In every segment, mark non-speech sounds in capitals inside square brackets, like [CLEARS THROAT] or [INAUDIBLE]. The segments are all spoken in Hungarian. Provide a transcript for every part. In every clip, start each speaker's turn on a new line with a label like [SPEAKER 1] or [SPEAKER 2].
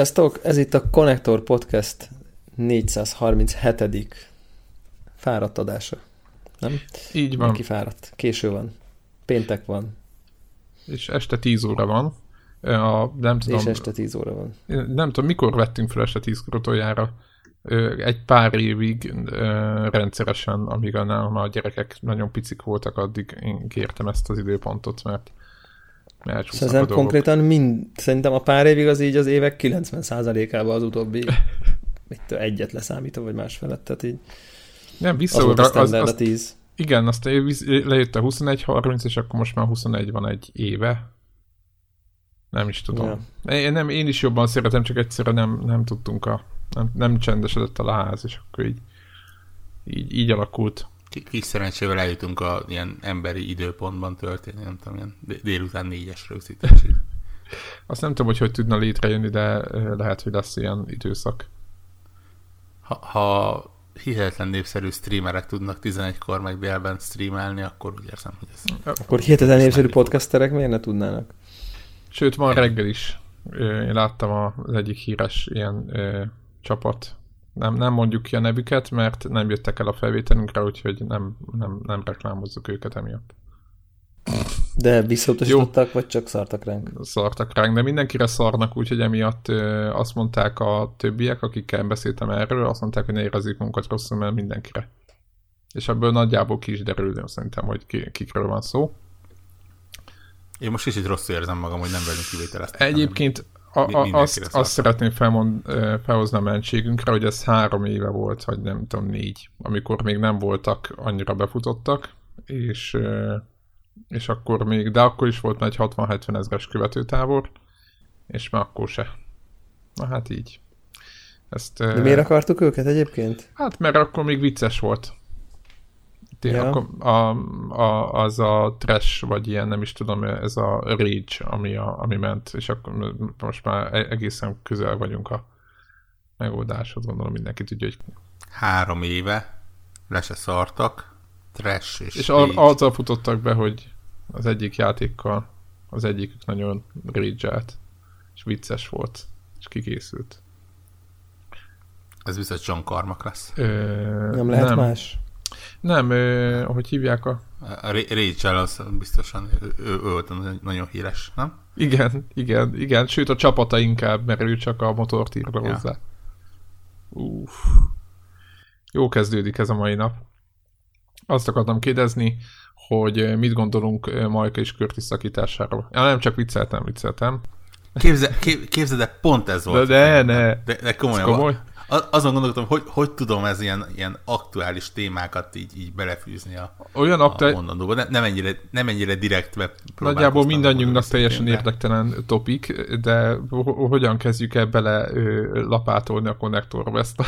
[SPEAKER 1] Sziasztok! Ez itt a Connector Podcast 437. fáradt adása. Nem?
[SPEAKER 2] Így van.
[SPEAKER 1] Neki fáradt. Késő van. Péntek van.
[SPEAKER 2] És este 10 óra van. A, nem tudom,
[SPEAKER 1] És este 10 óra van.
[SPEAKER 2] Nem tudom, mikor vettünk fel este 10 utoljára. Egy pár évig rendszeresen, amíg a, a gyerekek nagyon picik voltak, addig én kértem ezt az időpontot, mert
[SPEAKER 1] Szerintem konkrétan mind, szerintem a pár évig az így az évek 90%-ában az utóbbi [LAUGHS] mit egyet leszámítva, vagy más felett, tehát így
[SPEAKER 2] nem, vissza az, az, az, a 10. Igen, azt lejött a 21-30, és akkor most már 21 van egy éve. Nem is tudom. Ja. Én, nem, én is jobban szeretem, csak egyszerűen nem, nem tudtunk a... Nem, nem csendesedett a ház, és akkor így, így, így alakult.
[SPEAKER 3] Kis szerencsével eljutunk a ilyen emberi időpontban történni, nem tudom, ilyen délután négyes rögzítésig.
[SPEAKER 2] Azt nem tudom, hogy hogy tudna létrejönni, de lehet, hogy lesz ilyen időszak.
[SPEAKER 3] Ha, ha hihetetlen népszerű streamerek tudnak 11-kor meg délben streamelni, akkor úgy érzem, hogy ez...
[SPEAKER 1] Akkor hihetetlen népszerű podcasterek miért ne tudnának?
[SPEAKER 2] Sőt, ma reggel is én láttam az egyik híres ilyen ö, csapat nem, nem mondjuk ki a nevüket, mert nem jöttek el a felvételünkre, úgyhogy nem, nem, nem reklámozzuk őket emiatt.
[SPEAKER 1] De visszautasítottak, vagy csak szartak ránk?
[SPEAKER 2] Szartak ránk, de mindenkire szarnak, úgyhogy emiatt ö, azt mondták a többiek, akikkel beszéltem erről, azt mondták, hogy ne érezzük magunkat rosszul, mert mindenkire. És ebből nagyjából ki is derül, szerintem, hogy ki, kikről van szó.
[SPEAKER 3] Én most kicsit rosszul érzem magam, hogy nem velünk kivételeztem.
[SPEAKER 2] Egyébként a, a, azt, azt szeretném felmond, felhozni a mentségünkre, hogy ez három éve volt, vagy nem tudom, négy, amikor még nem voltak annyira befutottak, és, és akkor még, de akkor is volt egy 60-70 ezres követőtábor, és már akkor se. Na hát így.
[SPEAKER 1] Ezt, de miért akartuk őket egyébként?
[SPEAKER 2] Hát mert akkor még vicces volt ja. akkor a, a, az a trash, vagy ilyen, nem is tudom, ez a rage, ami, a, ami ment, és akkor most már e-, egészen közel vagyunk a megoldáshoz, gondolom mindenki tudja, hogy...
[SPEAKER 3] Három éve le se szartak, trash és
[SPEAKER 2] És rage. azzal futottak be, hogy az egyik játékkal az egyikük nagyon rage és vicces volt, és kikészült.
[SPEAKER 3] Ez biztos John Carmack lesz. Ö,
[SPEAKER 1] nem lehet nem. más?
[SPEAKER 2] Nem, ö, ahogy hívják a...
[SPEAKER 3] A Rachel az biztosan, ő, ő volt nagyon híres, nem?
[SPEAKER 2] Igen, igen, igen, sőt a csapata inkább, mert ő csak a motort ír ja. hozzá. Uff. Jó kezdődik ez a mai nap. Azt akartam kérdezni, hogy mit gondolunk Majka és Körti szakításáról. Ja, nem csak vicceltem, vicceltem.
[SPEAKER 3] Képzeld, képzeld, pont ez volt.
[SPEAKER 2] De, de ne.
[SPEAKER 3] De, de komolyan. komoly? Azon gondolkodom, hogy hogy tudom ez ilyen, ilyen aktuális témákat így, így belefűzni a,
[SPEAKER 2] Olyan aktuális...
[SPEAKER 3] a mondandóba. Ne, nem, ennyire, nem ennyire direktve
[SPEAKER 2] Nagyjából mindannyiunknak teljesen de... érdektelen topik, de hogyan kezdjük el bele lapátolni a konnektorba ezt a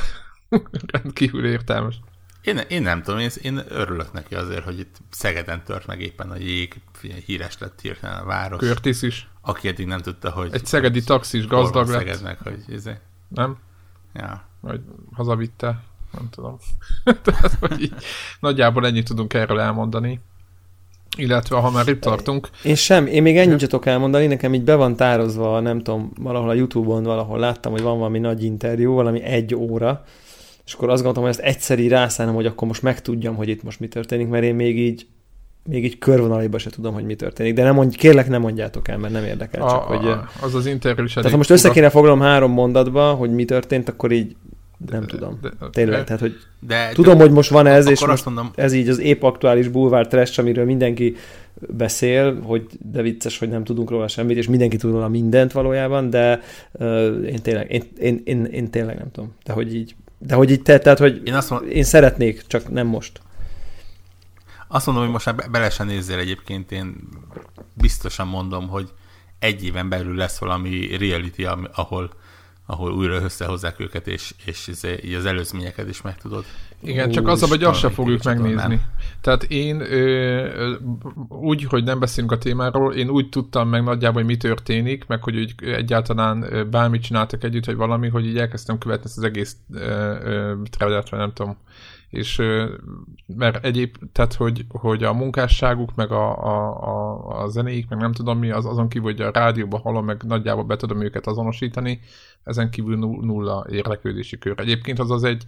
[SPEAKER 2] [LAUGHS] rendkívül értelmes.
[SPEAKER 3] Én, én nem tudom, én, én örülök neki azért, hogy itt Szegeden tört meg éppen a jég, híres lett hirtelen a város.
[SPEAKER 2] Körtis is.
[SPEAKER 3] Aki eddig nem tudta, hogy...
[SPEAKER 2] Egy szegedi taxis gazdag lett.
[SPEAKER 3] Szegednek, hogy izé.
[SPEAKER 2] Nem?
[SPEAKER 3] Ja
[SPEAKER 2] vagy hazavitte, nem tudom. [LAUGHS] Tehát, hogy így, nagyjából ennyit tudunk erről elmondani. Illetve, ha már itt tartunk.
[SPEAKER 1] Én sem, én még ennyit tudok elmondani, nekem így be van tározva, nem tudom, valahol a Youtube-on valahol láttam, hogy van valami nagy interjú, valami egy óra, és akkor azt gondoltam, hogy ezt egyszer így rászállom, hogy akkor most megtudjam, hogy itt most mi történik, mert én még így még így körvonalaiba se tudom, hogy mi történik. De nem mondj, kérlek, nem mondjátok el, mert nem érdekel. Csak, a, hogy,
[SPEAKER 2] az az interjú is
[SPEAKER 1] Tehát ha most össze kéne foglalom három mondatba, hogy mi történt, akkor így nem tudom. De, de, Tényleg, de, tehát hogy de, tudom, de, hogy most van ez, és most mondom, ez így az épp aktuális bulvár trash, amiről mindenki beszél, hogy de vicces, hogy nem tudunk róla semmit, és mindenki tud róla mindent valójában, de uh, én tényleg, én, én, én, én tényleg nem tudom. De hogy így, de hogy így te, tehát, hogy én, azt mond... én szeretnék, csak nem most.
[SPEAKER 3] Azt mondom, hogy most már bele sem nézzél egyébként, én biztosan mondom, hogy egy éven belül lesz valami reality, ahol ahol újra összehozzák őket, és, és így az előzményeket is meg tudod.
[SPEAKER 2] Igen, csak az, hogy azt se fogjuk megnézni. Nem. Tehát én ö, úgy, hogy nem beszélünk a témáról, én úgy tudtam meg nagyjából, hogy mi történik, meg hogy úgy egyáltalán bármit csináltak együtt, vagy valami, hogy így elkezdtem követni ezt az egész tredet, vagy nem tudom, és mert egyéb, tehát hogy, hogy a munkásságuk, meg a, a, a, zenéik, meg nem tudom mi, az azon kívül, hogy a rádióban hallom, meg nagyjából be tudom őket azonosítani, ezen kívül nulla érdeklődési kör. Egyébként az az egy,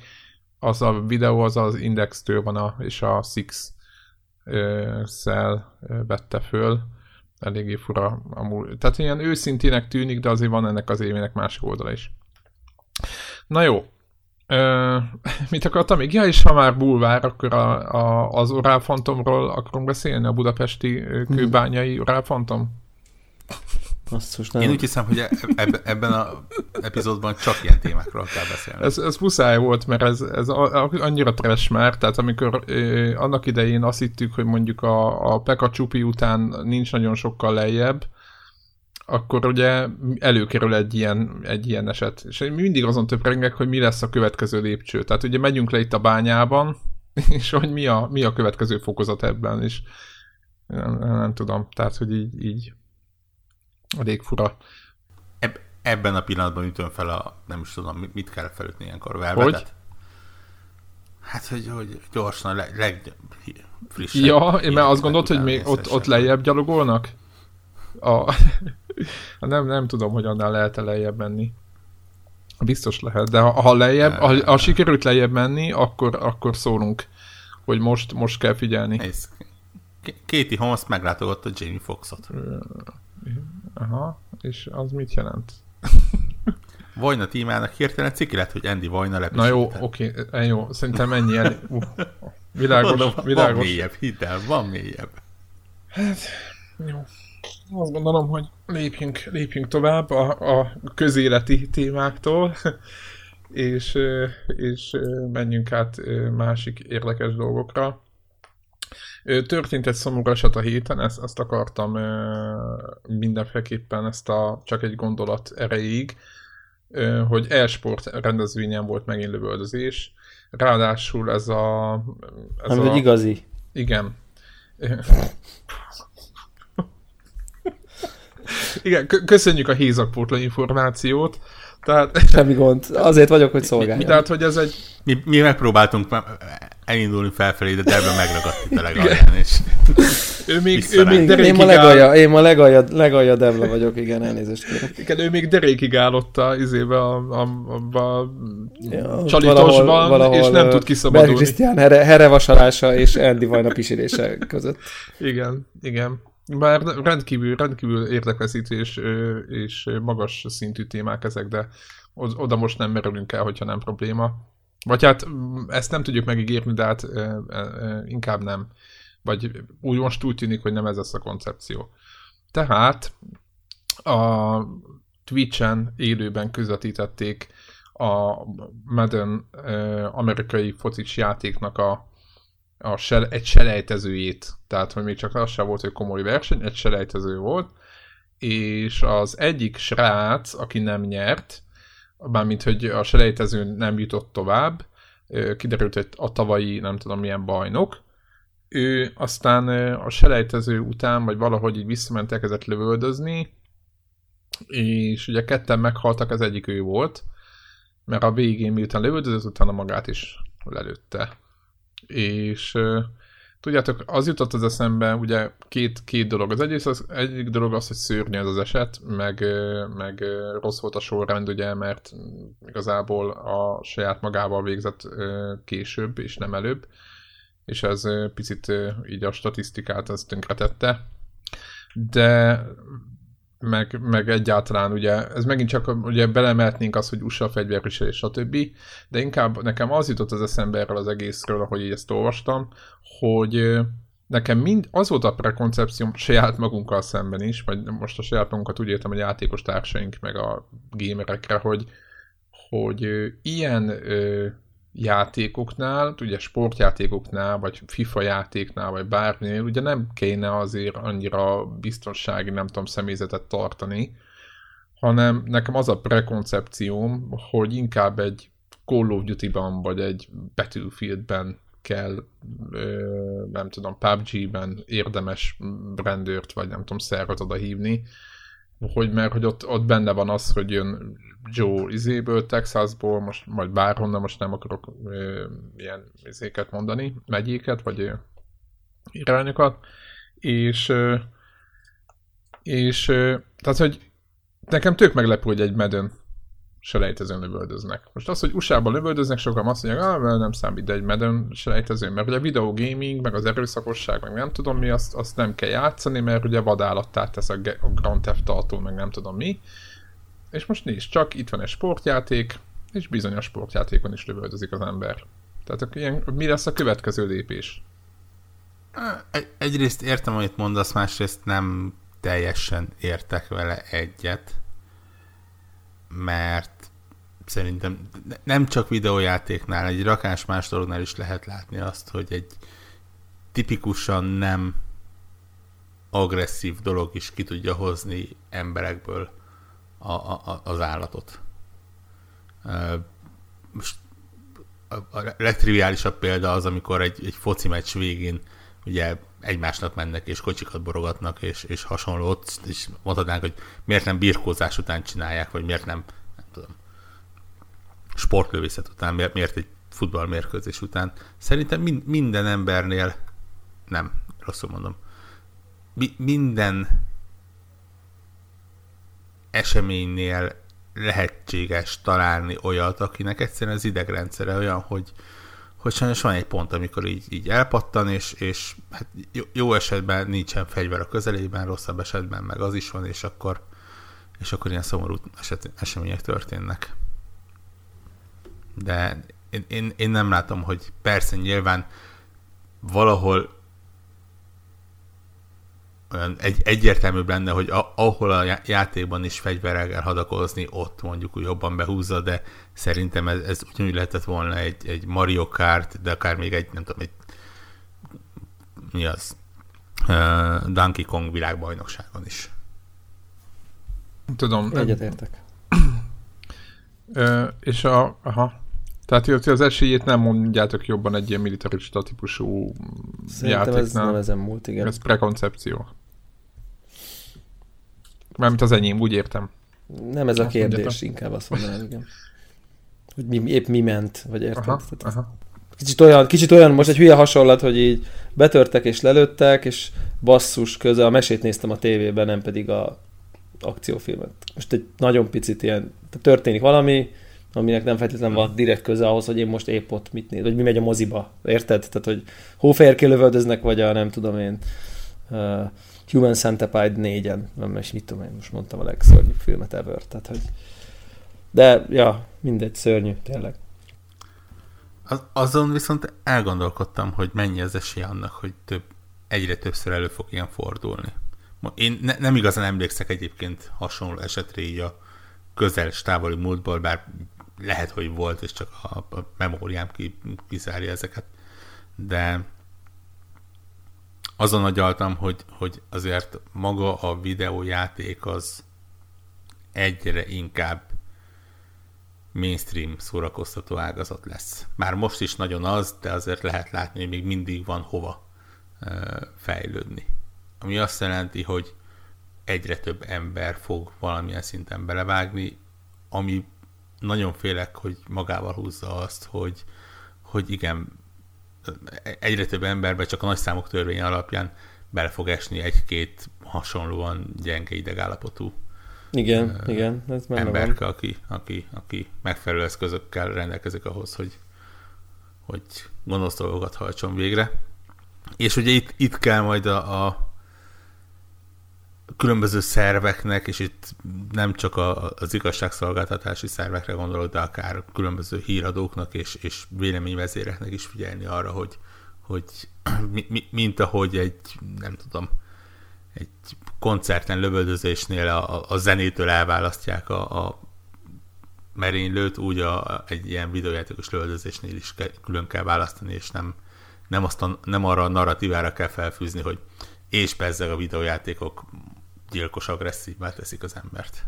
[SPEAKER 2] az a videó az az Index-től van, a, és a Six szel vette föl, eléggé fura amúgy. Tehát ilyen őszintének tűnik, de azért van ennek az évének másik oldala is. Na jó, Ö, [LAUGHS] mit akartam még? Ja, és ha már bulvár, akkor a, a, az Orál Fantomról akarunk beszélni, a budapesti kőbányai Orál Fantom?
[SPEAKER 3] Basszus, nem. Én úgy hiszem, hogy eb- ebben az epizódban csak ilyen témákról kell beszélni.
[SPEAKER 2] Ez, ez muszáj volt, mert ez, ez annyira trash már, tehát amikor eh, annak idején azt hittük, hogy mondjuk a, a Peka Csupi után nincs nagyon sokkal lejjebb, akkor ugye előkerül egy ilyen, egy ilyen eset. És mindig azon töprengek, hogy mi lesz a következő lépcső. Tehát ugye megyünk le itt a bányában, [LAUGHS] és hogy mi a, mi a következő fokozat ebben, és nem, nem tudom. Tehát, hogy így, így elég fura.
[SPEAKER 3] Eb- ebben a pillanatban ütöm fel a, nem is tudom, mit kell felütni ilyenkor, velvetet? Hogy? Hát, hogy, hogy gyorsan a leg, legfrissebb.
[SPEAKER 2] Ja, én mert azt gondolt, hogy még ott, ott lejjebb gyalogolnak? A, [LAUGHS] nem, nem tudom, hogy annál lehet-e lejjebb menni. Biztos lehet, de ha, ha lejjebb, ha, ha sikerült lejjebb menni, akkor, akkor szólunk, hogy most, most kell figyelni. Ez,
[SPEAKER 3] Katie Holmes meglátogatta Jamie Foxot.
[SPEAKER 2] Aha, és az mit jelent?
[SPEAKER 3] Vajna tímának hirtelen ciki lett, hogy Andy Vajna
[SPEAKER 2] lepesített. Na jó, oké, okay, jó, szerintem ennyi el. [LAUGHS] Uh, világos, Mondom, világos.
[SPEAKER 3] Van mélyebb, hidd el, van mélyebb.
[SPEAKER 2] Hát, jó. Azt gondolom, hogy lépjünk, lépjünk tovább a, a közéleti témáktól, [LAUGHS] és, és menjünk át másik érdekes dolgokra. Történt egy szomorú eset a héten, ezt, ezt akartam mindenféleképpen ezt a csak egy gondolat erejéig, hogy e-sport rendezvényen volt megint lövöldözés. Ráadásul ez a...
[SPEAKER 1] Ez Nem, a, egy igazi.
[SPEAKER 2] Igen. [LAUGHS] Igen, köszönjük a hézakpótla információt. Tehát,
[SPEAKER 1] Semmi gond. Azért vagyok, hogy szolgáljam.
[SPEAKER 2] Tehát, hogy ez egy...
[SPEAKER 3] Mi, mi megpróbáltunk elindulni felfelé, de Derben megragadt itt a legalján, és
[SPEAKER 1] ő még, ő még derékig én ma legalja, én ma legalja, legalja Devla vagyok, igen, elnézést kérek.
[SPEAKER 2] Igen, ő még derékig állott a, izébe a, a, a, a ja, csalitosban, valahol, valahol, és nem tud kiszabadulni.
[SPEAKER 1] Krisztián here, herevasalása és Andy Vajna pisirése között.
[SPEAKER 2] Igen, igen. Bár rendkívül, rendkívül érdekveszítő és, és magas szintű témák ezek, de oda most nem merülünk el, hogyha nem probléma. Vagy hát ezt nem tudjuk megígérni, de hát e, e, inkább nem. Vagy úgy most úgy tűnik, hogy nem ez lesz a koncepció. Tehát a Twitch-en élőben közvetítették a Madden amerikai focis játéknak a a sel, egy selejtezőjét, tehát hogy még csak az sem volt, hogy komoly verseny, egy selejtező volt, és az egyik srác, aki nem nyert, mármint hogy a selejtező nem jutott tovább, kiderült, hogy a tavalyi nem tudom milyen bajnok, ő aztán a selejtező után, vagy valahogy így visszament, elkezdett lövöldözni, és ugye ketten meghaltak, az egyik ő volt, mert a végén miután lövöldözött, utána magát is lelőtte és tudjátok, az jutott az eszembe, ugye két, két dolog. Az egyik, az egyik dolog az, hogy szörnyű ez az eset, meg, meg rossz volt a sorrend, ugye, mert igazából a saját magával végzett később, és nem előbb, és ez picit így a statisztikát ezt tönkretette. De meg, meg egyáltalán ugye, ez megint csak ugye belemehetnénk azt, hogy USA fegyverviselés, stb. De inkább nekem az jutott az eszembe erről az egészről, ahogy így ezt olvastam, hogy nekem mind az volt a prekoncepcióm saját magunkkal szemben is, vagy most a saját magunkat úgy értem, hogy játékos társaink, meg a gamerekre, hogy, hogy ilyen játékoknál, ugye sportjátékoknál, vagy FIFA játéknál, vagy bárminél, ugye nem kéne azért annyira biztonsági, nem tudom, személyzetet tartani, hanem nekem az a prekoncepcióm, hogy inkább egy Call of Duty-ban, vagy egy Battlefield-ben kell, nem tudom, PUBG-ben érdemes rendőrt, vagy nem tudom, szervet oda hívni, hogy mert hogy ott, ott benne van az, hogy jön Joe izéből, Texasból, most majd bárhonnan, most nem akarok ö, ilyen izéket mondani, megyéket, vagy ö, irányokat, és ö, és ö, tehát, hogy nekem tök meglepő, hogy egy medön selejtezőn lövöldöznek. Most az, hogy USA-ban lövöldöznek, sokan azt mondják, ah, nem számít, de egy medön selejtezőn, mert ugye a videogaming, meg az erőszakosság, meg nem tudom mi, azt, azt nem kell játszani, mert ugye vadállattá tesz a, a Grand Theft Auto, meg nem tudom mi. És most nézd csak, itt van egy sportjáték, és bizony a sportjátékon is lövöldözik az ember. Tehát akkor ilyen, mi lesz a következő lépés?
[SPEAKER 3] Egy, egyrészt értem, amit mondasz, másrészt nem teljesen értek vele egyet mert szerintem nem csak videójátéknál, egy rakás más dolognál is lehet látni azt, hogy egy tipikusan nem agresszív dolog is ki tudja hozni emberekből a, a, az állatot. Most a legtriviálisabb példa az, amikor egy, egy foci meccs végén ugye egymásnak mennek, és kocsikat borogatnak, és, és hasonló, ott és mondhatnánk, hogy miért nem birkózás után csinálják, vagy miért nem, nem tudom, sportlövészet után, miért, miért egy futballmérkőzés után. Szerintem mind, minden embernél, nem, rosszul mondom, mi, minden eseménynél lehetséges találni olyat, akinek egyszerűen az idegrendszere olyan, hogy, hogy sajnos van egy pont, amikor így, így elpattan, és, és hát jó esetben nincsen fegyver a közelében, rosszabb esetben meg az is van, és akkor, és akkor ilyen szomorú eset, események történnek. De én, én, én nem látom, hogy persze nyilván valahol olyan egy, egyértelműbb lenne, hogy a, ahol a játékban is fegyverrel kell hadakozni, ott mondjuk úgy jobban behúzza, de szerintem ez, ez ugyanúgy lehetett volna egy, egy Mario Kart, de akár még egy, nem tudom, egy mi az? Uh, Donkey Kong világbajnokságon is.
[SPEAKER 2] Tudom.
[SPEAKER 1] Egyetértek.
[SPEAKER 2] uh, és a, aha, tehát hogy az esélyét nem mondjátok jobban egy ilyen militarista típusú
[SPEAKER 1] Szerintem játéknál. ez nem ezen múlt, igen.
[SPEAKER 2] Ez prekoncepció. Mármint az enyém, úgy értem.
[SPEAKER 1] Nem ez a kérdés, mondjátok. inkább azt mondanám, igen. Hogy mi, épp mi ment, vagy érted? Aha, aha. Kicsit olyan, kicsit olyan, most egy hülye hasonlat, hogy így betörtek és lelőttek, és basszus köze, a mesét néztem a tévében, nem pedig a akciófilmet. Most egy nagyon picit ilyen, történik valami, aminek nem feltétlenül van direkt köze ahhoz, hogy én most épp ott mit néz, vagy mi megy a moziba, érted? Tehát, hogy hófehérké lövöldöznek, vagy a nem tudom én uh, Human Centipede 4-en, nem is mit tudom én, most mondtam a legszörnyűbb filmet ever, tehát, hogy de, ja, mindegy, szörnyű, tényleg.
[SPEAKER 3] Az, azon viszont elgondolkodtam, hogy mennyi az esély annak, hogy több, egyre többször elő fog ilyen fordulni. Én ne, nem igazán emlékszek egyébként hasonló esetre így a közel távoli múltból, bár lehet, hogy volt, és csak a, a memóriám ki, ezeket. De azon agyaltam, hogy, hogy azért maga a videójáték az egyre inkább mainstream szórakoztató ágazat lesz. Már most is nagyon az, de azért lehet látni, hogy még mindig van hova fejlődni. Ami azt jelenti, hogy egyre több ember fog valamilyen szinten belevágni, ami nagyon félek, hogy magával húzza azt, hogy, hogy igen, egyre több emberbe csak a nagy számok törvény alapján bele fog esni egy-két hasonlóan gyenge idegállapotú
[SPEAKER 1] igen, uh, igen, ez
[SPEAKER 3] emberke, aki, aki, aki megfelelő eszközökkel rendelkezik ahhoz, hogy, hogy gonosz dolgokat hajtson végre. És ugye itt, itt kell majd a, a különböző szerveknek, és itt nem csak a, az igazságszolgáltatási szervekre gondolok, de akár különböző híradóknak és, és véleményvezéreknek is figyelni arra, hogy, hogy [CLEARS THROAT] mi, mi, mint ahogy egy, nem tudom, egy koncerten lövöldözésnél a, a zenétől elválasztják a, a merénylőt, úgy a, egy ilyen videójátékos lövöldözésnél is ke, külön kell választani, és nem, nem, azt a, nem arra a narratívára kell felfűzni, hogy és persze a videójátékok gyilkos agresszívvá teszik az embert.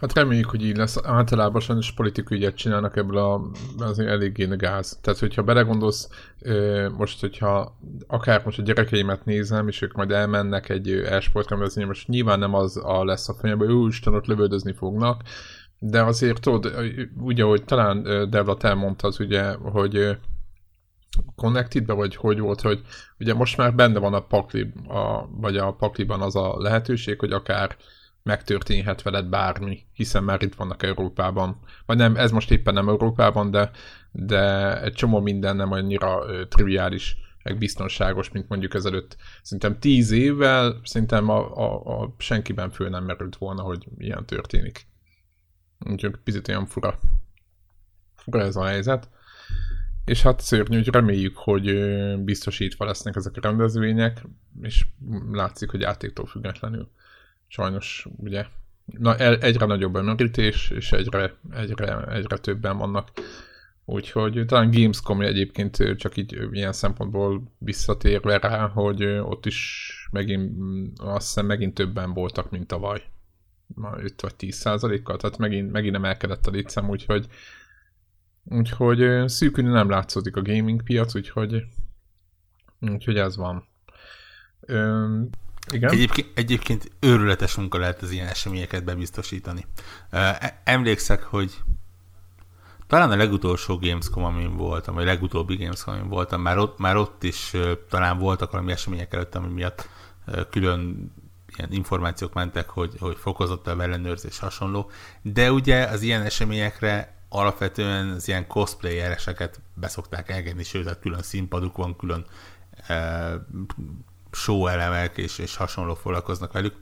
[SPEAKER 2] Hát reméljük, hogy így lesz. Általában sajnos politikai ügyet csinálnak ebből a, az eléggé gáz. Tehát, hogyha belegondolsz, most, hogyha akár most a gyerekeimet nézem, és ők majd elmennek egy e-sportrendezvényre, most nyilván nem az a lesz a fejemben, hogy Isten, ott lövöldözni fognak, de azért tudod, ugye, hogy talán Devla te mondtad, ugye, hogy Connected-be, vagy hogy volt, hogy ugye most már benne van a pakli, a, vagy a pakliban az a lehetőség, hogy akár megtörténhet veled bármi, hiszen már itt vannak Európában. Vagy nem, ez most éppen nem Európában, de, de egy csomó minden nem annyira uh, triviális, meg biztonságos, mint mondjuk ezelőtt. Szerintem tíz évvel szerintem a, a, a senkiben föl nem merült volna, hogy ilyen történik. Úgyhogy picit olyan fura. Fura ez a helyzet. És hát szörnyű, hogy reméljük, hogy biztosítva lesznek ezek a rendezvények, és látszik, hogy játéktól függetlenül sajnos ugye na, egyre nagyobb a merítés, és egyre, egyre, egyre többen vannak. Úgyhogy talán Gamescom egyébként csak így ilyen szempontból visszatérve rá, hogy ott is megint, azt hiszem megint többen voltak, mint tavaly. 5 vagy 10 százalékkal, tehát megint, megint emelkedett a létszám, úgyhogy úgyhogy szűkülni nem látszódik a gaming piac, úgyhogy úgyhogy ez van.
[SPEAKER 3] Igen? Egyébként, egyébként őrületes munka lehet az ilyen eseményeket bebiztosítani. E, emlékszek, hogy talán a legutolsó Gamescom, amin voltam, vagy a legutóbbi Gamescom, amin voltam, már ott, már ott is talán voltak valami események előtt, ami miatt külön ilyen információk mentek, hogy, hogy fokozottabb ellenőrzés hasonló, de ugye az ilyen eseményekre alapvetően az ilyen cosplayereseket beszokták elgenni, sőt, külön színpaduk van, külön show elemek és, és hasonló foglalkoznak velük.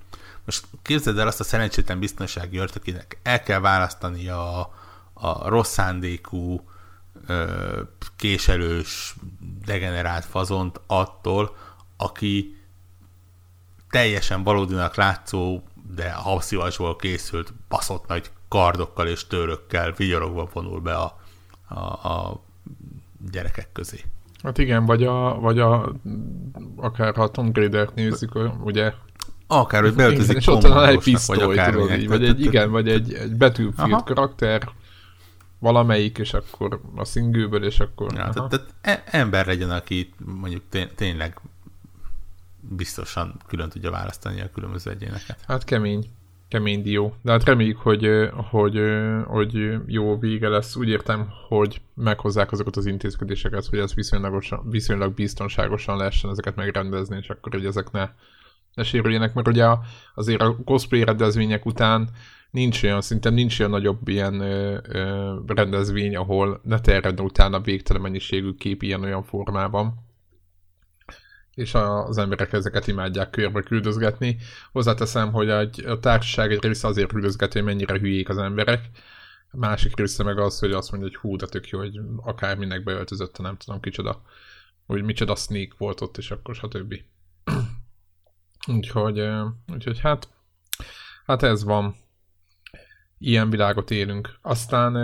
[SPEAKER 3] Most képzeld el azt a szerencsétlen biztonsági őrt, akinek el kell választani a, a rossz szándékú, késelős, degenerált fazont attól, aki teljesen valódinak látszó, de habszivasból készült baszott nagy kardokkal és törökkel vigyorogva vonul be a, a, a gyerekek közé.
[SPEAKER 2] Hát igen, vagy a, vagy a akár ha Tom Raider-t nézzük, ugye
[SPEAKER 3] Akár, hogy beöltözik
[SPEAKER 2] és ott van egy pisztoly, vagy, tudod, így, vagy egy, igen, vagy egy, egy Battlefield Aha. karakter, valamelyik, és akkor a szingőből, és akkor...
[SPEAKER 3] Ja, tehát, tehát e- ember legyen, aki mondjuk tényleg biztosan külön tudja választani a különböző egyéneket.
[SPEAKER 2] Hát kemény kemény dió. De hát reméljük, hogy, hogy, hogy jó vége lesz. Úgy értem, hogy meghozzák azokat az intézkedéseket, hogy ez viszonylag biztonságosan lehessen ezeket megrendezni, és akkor, hogy ezek ne, ne sérüljenek, mert ugye azért a cosplay rendezvények után nincs olyan, szerintem nincs olyan nagyobb ilyen ö, ö, rendezvény, ahol ne terjedne utána végtelen mennyiségű kép ilyen-olyan formában és az emberek ezeket imádják körbe küldözgetni. Hozzáteszem, hogy a társaság egy része azért küldözgeti, hogy mennyire hülyék az emberek, másik része meg az, hogy azt mondja, hogy hú, de tök jó, hogy akárminek beöltözött, nem tudom kicsoda, hogy micsoda sneak volt ott, és akkor stb. [CLEARS THROAT] úgyhogy, úgyhogy hát, hát ez van. Ilyen világot élünk. Aztán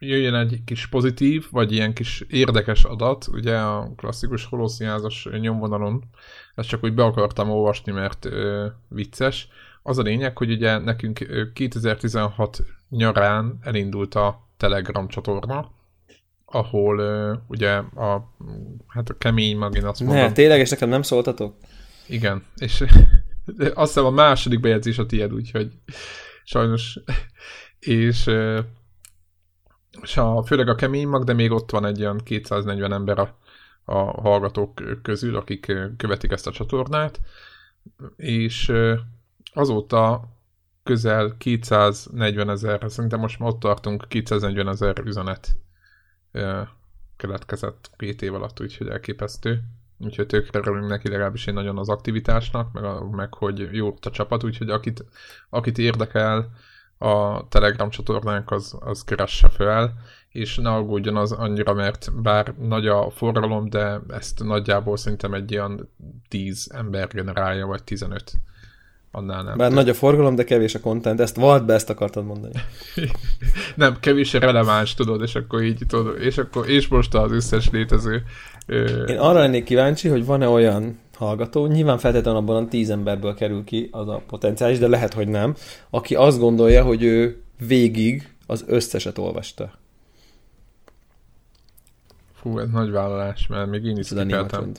[SPEAKER 2] jöjjön egy kis pozitív, vagy ilyen kis érdekes adat, ugye a klasszikus holoszínházas nyomvonalon, ezt csak úgy be akartam olvasni, mert ö, vicces. Az a lényeg, hogy ugye nekünk 2016 nyarán elindult a Telegram csatorna, ahol ö, ugye a, hát a kemény magin azt mondom.
[SPEAKER 1] Ne, tényleg, és nekem nem szóltatok?
[SPEAKER 2] Igen, és azt hiszem a második bejegyzés a tiéd, úgyhogy sajnos, és és a, főleg a kemény mag, de még ott van egy olyan 240 ember a, a hallgatók közül, akik követik ezt a csatornát, és azóta közel 240 ezer, szerintem most már ott tartunk, 240 ezer üzenet keletkezett két év alatt, úgyhogy elképesztő. Úgyhogy tökre örülünk neki legalábbis én nagyon az aktivitásnak, meg, a, meg hogy jó a csapat, úgyhogy akit, akit érdekel, a Telegram csatornánk az, az keresse fel, és ne aggódjon az annyira, mert bár nagy a forgalom, de ezt nagyjából szerintem egy olyan 10 ember generálja, vagy 15. Annál nem.
[SPEAKER 1] Bár nagy a forgalom, de kevés a content, ezt vald be, ezt akartad mondani. [LAUGHS]
[SPEAKER 2] nem, kevés releváns, tudod, és akkor így tudod, és akkor, és most az összes létező.
[SPEAKER 1] Én arra lennék kíváncsi, hogy van-e olyan hallgató. Nyilván feltétlenül abban a tíz emberből kerül ki az a potenciális, de lehet, hogy nem, aki azt gondolja, hogy ő végig az összeset olvasta.
[SPEAKER 2] Fú, ez nagy vállalás, mert még én is kipeltem.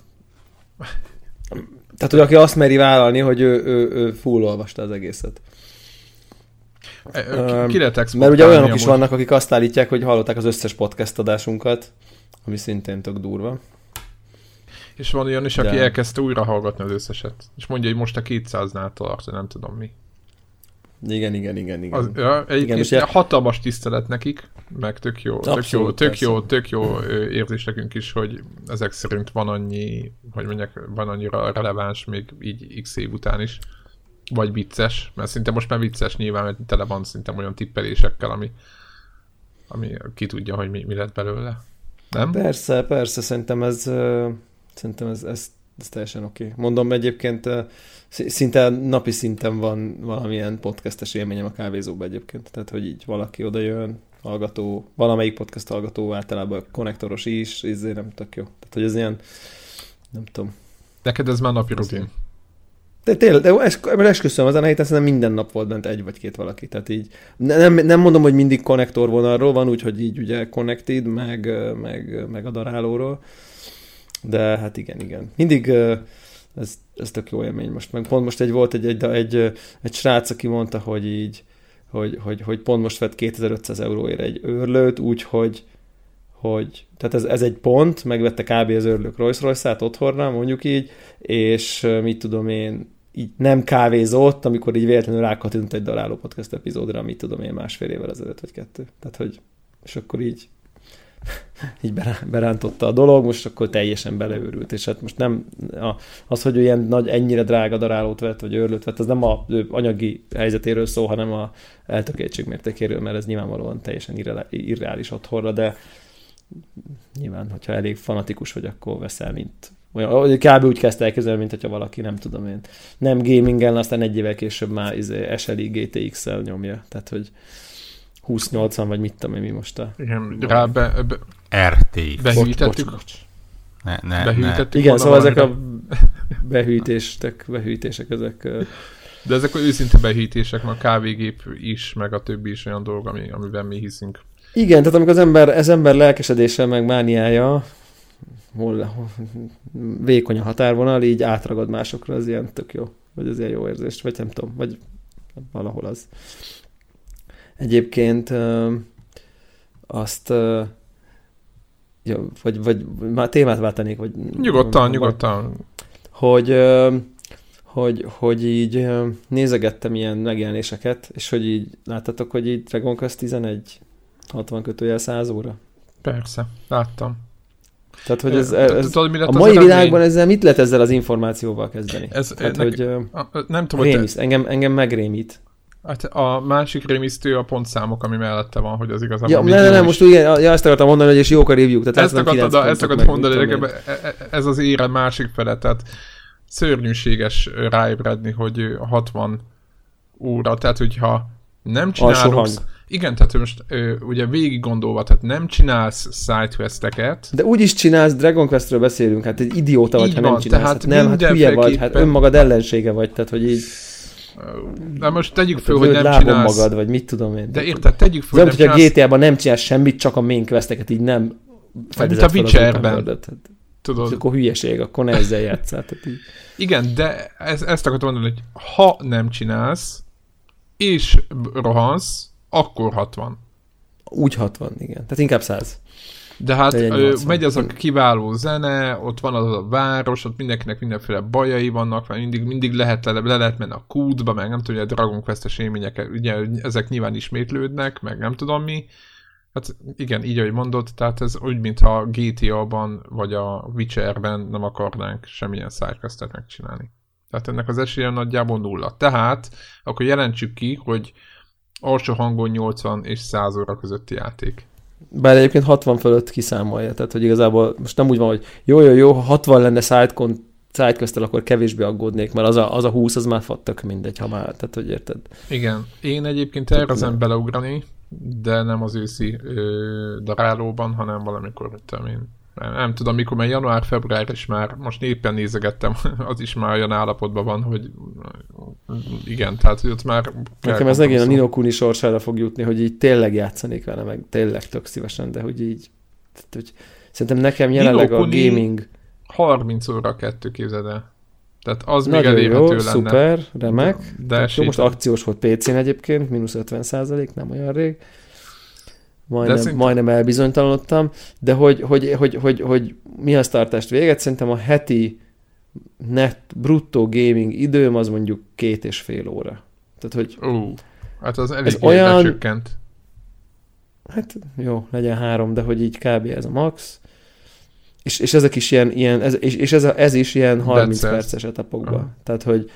[SPEAKER 1] Tehát, hogy aki azt meri vállalni, hogy ő, ő, ő full olvasta az egészet.
[SPEAKER 2] E, ki, ki
[SPEAKER 1] Mert ugye olyanok is vannak, akik azt állítják, hogy hallották az összes podcast adásunkat, ami szintén tök durva.
[SPEAKER 2] És van olyan is, aki De... elkezdte újra hallgatni az összeset. És mondja, hogy most a 200-nál tart, nem tudom mi.
[SPEAKER 1] Igen, igen, igen, igen.
[SPEAKER 2] Az, ja, egyébként igen, hatalmas tisztelet nekik, meg tök jó, Abszolút, tök jó, tök jó, tök jó érzés nekünk is, hogy ezek szerint van annyi, hogy mondják, van annyira releváns még így x év után is. Vagy vicces, mert szinte most már vicces nyilván, mert tele van szinte olyan tippelésekkel, ami, ami ki tudja, hogy mi, mi lett belőle. Nem?
[SPEAKER 1] Persze, persze, szerintem ez, szerintem ez, ez, ez teljesen oké. Okay. Mondom egyébként, szinte napi szinten van valamilyen podcastes élményem a kávézóban egyébként. Tehát, hogy így valaki oda jön, hallgató, valamelyik podcast hallgató, általában konnektoros is, ezért nem tök jó. Tehát, hogy ez ilyen, nem tudom.
[SPEAKER 2] Neked ez már napi rutin.
[SPEAKER 1] De tényleg, de esküszöm, ezen a héten szerintem minden nap volt bent egy vagy két valaki. Tehát így nem, nem mondom, hogy mindig konnektor vonalról van, úgyhogy így ugye connected, meg, meg, meg a darálóról. De hát igen, igen. Mindig ez, ez tök jó élmény most. Meg pont most egy volt egy, egy, egy, egy srác, aki mondta, hogy így, hogy, hogy, hogy pont most vett 2500 euróért egy őrlőt, úgyhogy hogy, tehát ez, ez egy pont, megvette kb. az örlők Rolls Royce-át otthonra, mondjuk így, és mit tudom én, így nem kávézott, amikor így véletlenül rákatint egy daráló podcast epizódra, mit tudom én másfél évvel ezelőtt, vagy kettő. Tehát, hogy, és akkor így [LAUGHS] így berántotta a dolog, most akkor teljesen beleőrült, és hát most nem az, hogy ő ilyen nagy, ennyire drága darálót vett, vagy őrlőt vett, az nem a ő anyagi helyzetéről szól, hanem a eltökéltség mértékéről, mert ez nyilvánvalóan teljesen irreális otthonra, de nyilván, hogyha elég fanatikus vagy, akkor veszel, mint olyan, kb. úgy kezdte elkezdeni, mint hogyha valaki, nem tudom én, nem gamingen, aztán egy évvel később már izé, SLI GTX-el nyomja. Tehát, hogy 2080 vagy mit tudom én, mi most a...
[SPEAKER 2] Igen, rá be, be,
[SPEAKER 3] RT. Bocs, bocs. Ne, ne,
[SPEAKER 1] behűítettük Igen, szóval ezek a behűítések, behűítések ezek...
[SPEAKER 2] De ezek az őszinte behűítések, a kávégép is, meg a többi is olyan dolog, ami, amiben mi hiszünk.
[SPEAKER 1] Igen, tehát amikor az ember, ez ember lelkesedése, meg mániája, hol, hol vékony a határvonal, így átragad másokra, az ilyen tök jó. Vagy az ilyen jó érzés, vagy nem tudom, vagy valahol az. Egyébként azt ja, vagy, vagy már témát váltanék, vagy...
[SPEAKER 2] Nyugodtan, vagy, nyugodtan.
[SPEAKER 1] Hogy, hogy, hogy így nézegettem ilyen megjelenéseket, és hogy így láttatok, hogy így Dragon Quest 11 60 kötőjel 100 óra?
[SPEAKER 2] Persze, láttam.
[SPEAKER 1] Tehát, hogy ez, ez, Tudod, mi a mai világban ezzel mit lehet ezzel az információval kezdeni? Ez, Tehát, nek, hogy nem tudom, rémiszt, engem, engem megrémít.
[SPEAKER 2] Hát a másik rémisztő a pontszámok, ami mellette van, hogy az igazából
[SPEAKER 1] ja, ne, ne, ne, most ugye, ja, ezt akartam mondani, hogy és jók a review Tehát
[SPEAKER 2] ezt, akartad, de, ezt akartam mondani, hogy e- e- ez az ére másik fele, tehát szörnyűséges ráébredni, hogy 60 óra, tehát hogyha nem csinálunk... Igen, tehát most ö, ugye végig gondolva, tehát nem csinálsz sidequesteket.
[SPEAKER 1] De úgy is csinálsz, Dragon Questről beszélünk, hát egy idióta vagy, ha nem csinálsz. Tehát hát nem, hát hülye vagy, hát önmagad ellensége vagy, tehát hogy így...
[SPEAKER 2] De most tegyük föl, hogy nem csinálsz...
[SPEAKER 1] magad, vagy mit tudom én.
[SPEAKER 2] De érted, tegyük föl,
[SPEAKER 1] hogy csinálsz... a GTA-ban nem csinálsz semmit, csak a main questeket így nem
[SPEAKER 2] fedezed Mint a Witcherben. Hát,
[SPEAKER 1] Tudod. És akkor hülyeség, akkor ne ezzel játszál.
[SPEAKER 2] így. Igen, de ez, ezt akartam mondani, hogy ha nem csinálsz, és rohansz, akkor 60.
[SPEAKER 1] Úgy 60, igen. Tehát inkább 100.
[SPEAKER 2] De hát ö, megy az a kiváló zene, ott van az a város, ott mindenkinek mindenféle bajai vannak, mert mindig, mindig lehet le, le lehet menni a kútba, meg nem tudom, hogy a Dragon Quest-es élmények, ugye ezek nyilván ismétlődnek, meg nem tudom mi. Hát igen, így ahogy mondod, tehát ez úgy, mintha GTA-ban vagy a Witcher-ben nem akarnánk semmilyen sidequestet megcsinálni. Tehát ennek az esélye nagyjából nulla. Tehát akkor jelentsük ki, hogy alsó hangon 80 és 100 óra közötti játék.
[SPEAKER 1] Bár egyébként 60 fölött kiszámolja, tehát hogy igazából most nem úgy van, hogy jó, jó, jó, ha 60 lenne sidecon sidequest akkor kevésbé aggódnék, mert az a, az a 20 az már tök mindegy, ha már, tehát hogy érted.
[SPEAKER 2] Igen, én egyébként elkezdem beleugrani, de nem az őszi ö, darálóban, hanem valamikor, mit tudom én, Nem, nem tudom, mikor, mert január-február is már, most éppen nézegettem, [LAUGHS] az is már olyan állapotban van, hogy igen, tehát hogy ott már...
[SPEAKER 1] Nekem ez megint a Nino Kuni sorsára fog jutni, hogy így tényleg játszanék vele, meg tényleg tök szívesen, de hogy így, tehát, hogy szerintem nekem jelenleg a gaming...
[SPEAKER 2] 30 óra kettő képzeld el. Tehát az Nagyon még jó, lenne.
[SPEAKER 1] szuper, remek. De jó, most akciós volt PC-n egyébként, mínusz 50 százalék, nem olyan rég. Majdnem, szinte... majdnem elbizonytalanodtam, de hogy, hogy, hogy, hogy, hogy mi a startást véget, szerintem a heti net bruttó gaming időm az mondjuk két és fél óra. Tehát, hogy...
[SPEAKER 2] Uh, hát az elég olyan... csökkent.
[SPEAKER 1] Hát jó, legyen három, de hogy így kb. ez a max. És, és ezek is ilyen, ilyen ez, és, és ez, a, ez is ilyen 30 Dead perces etapokban. Uh-huh. Tehát, hogy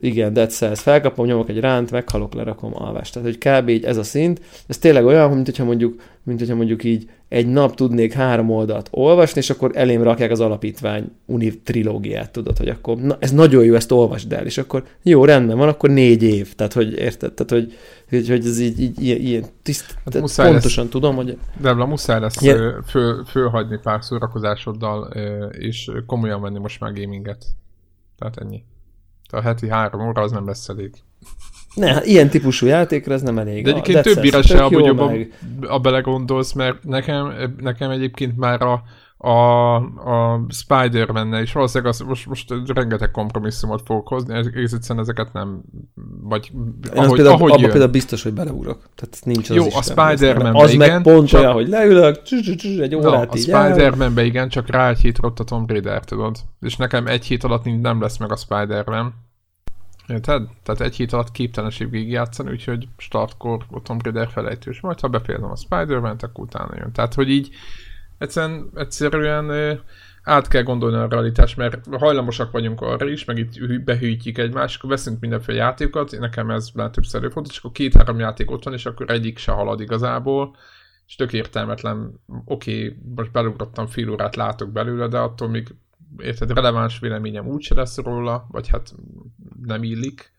[SPEAKER 1] igen, Dead Cells, felkapom, nyomok egy ránt, meghalok, lerakom, alvás. Tehát, hogy kb. így ez a szint. Ez tényleg olyan, mint hogyha mondjuk, mint hogyha mondjuk így egy nap tudnék három oldalt olvasni, és akkor elém rakják az alapítvány uni trilógiát, tudod, hogy akkor na, ez nagyon jó, ezt olvasd el, és akkor jó, rendben van, akkor négy év. Tehát, hogy érted? Tehát, hogy, hogy, hogy ez így, így ilyen, ilyen tiszt, hát pontosan lesz, tudom, hogy...
[SPEAKER 2] Debla, muszáj lesz yeah. föl, fölhagyni pár szórakozásoddal, és komolyan venni most már gaminget. Tehát ennyi. A heti három óra az nem lesz elég.
[SPEAKER 1] Ne, hát ilyen típusú játékra ez nem elég.
[SPEAKER 2] De egyébként többire se, hogy jobban meg... a belegondolsz, mert nekem, nekem egyébként már a, a, a Spider-Man-ne is valószínűleg az, most, most rengeteg kompromisszumot fogok hozni, egész egyszerűen ezeket nem, vagy
[SPEAKER 1] Én ahogy, például, ahogy abba például biztos, hogy beleugrok. Tehát nincs az
[SPEAKER 2] Jó, a Spider-Man-be
[SPEAKER 1] Az igen, meg pont csak, olyan, hogy leülök, egy órát
[SPEAKER 2] no, A Spider-Man-be igen, csak rá egy hét a Tomb Raider, tudod. És nekem egy hét alatt nem lesz meg a Spider-Man. Érted? Tehát egy hét alatt képtelenség végigjátszani, úgyhogy startkor a Tomb Raider felejtős. Majd ha befejezem a Spider-Man-t, akkor utána jön. Tehát, hogy így egyszerűen, egyszerűen át kell gondolni a realitást, mert hajlamosak vagyunk arra is, meg itt behűjtjük egymást, akkor veszünk mindenféle játékokat, nekem ez már többször előfordult, és akkor két-három játék ott van, és akkor egyik se halad igazából, és tök értelmetlen, oké, okay, most belugrottam fél órát, látok belőle, de attól még érted, releváns véleményem úgyse lesz róla, vagy hát nem illik.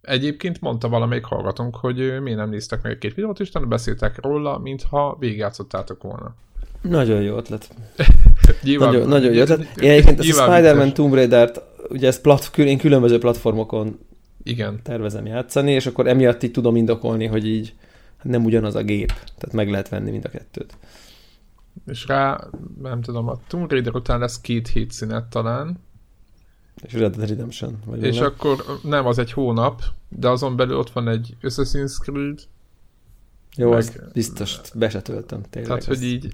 [SPEAKER 2] Egyébként mondta valamelyik hallgatónk, hogy miért nem néztek meg egy-két videót, és utána beszéltek róla, mintha végigjátszottátok volna.
[SPEAKER 1] Nagyon jó ötlet. [LAUGHS] Nyilván, nagyon, nagyon jó ötlet. Én egyébként ezt a Spider-Man Tomb Raider-t, ugye ezt plat, én különböző platformokon
[SPEAKER 2] igen.
[SPEAKER 1] tervezem játszani, és akkor emiatt így tudom indokolni, hogy így nem ugyanaz a gép, tehát meg lehet venni mind a kettőt.
[SPEAKER 2] És rá, nem tudom, a Tomb Raider után lesz két hét szünet talán.
[SPEAKER 1] És Red Dead Redemption.
[SPEAKER 2] Vagy és nem? akkor nem, az egy hónap, de azon belül ott van egy Assassin's Creed.
[SPEAKER 1] Jó, meg, az biztos be se töltöm tényleg.
[SPEAKER 2] Tehát, hogy így...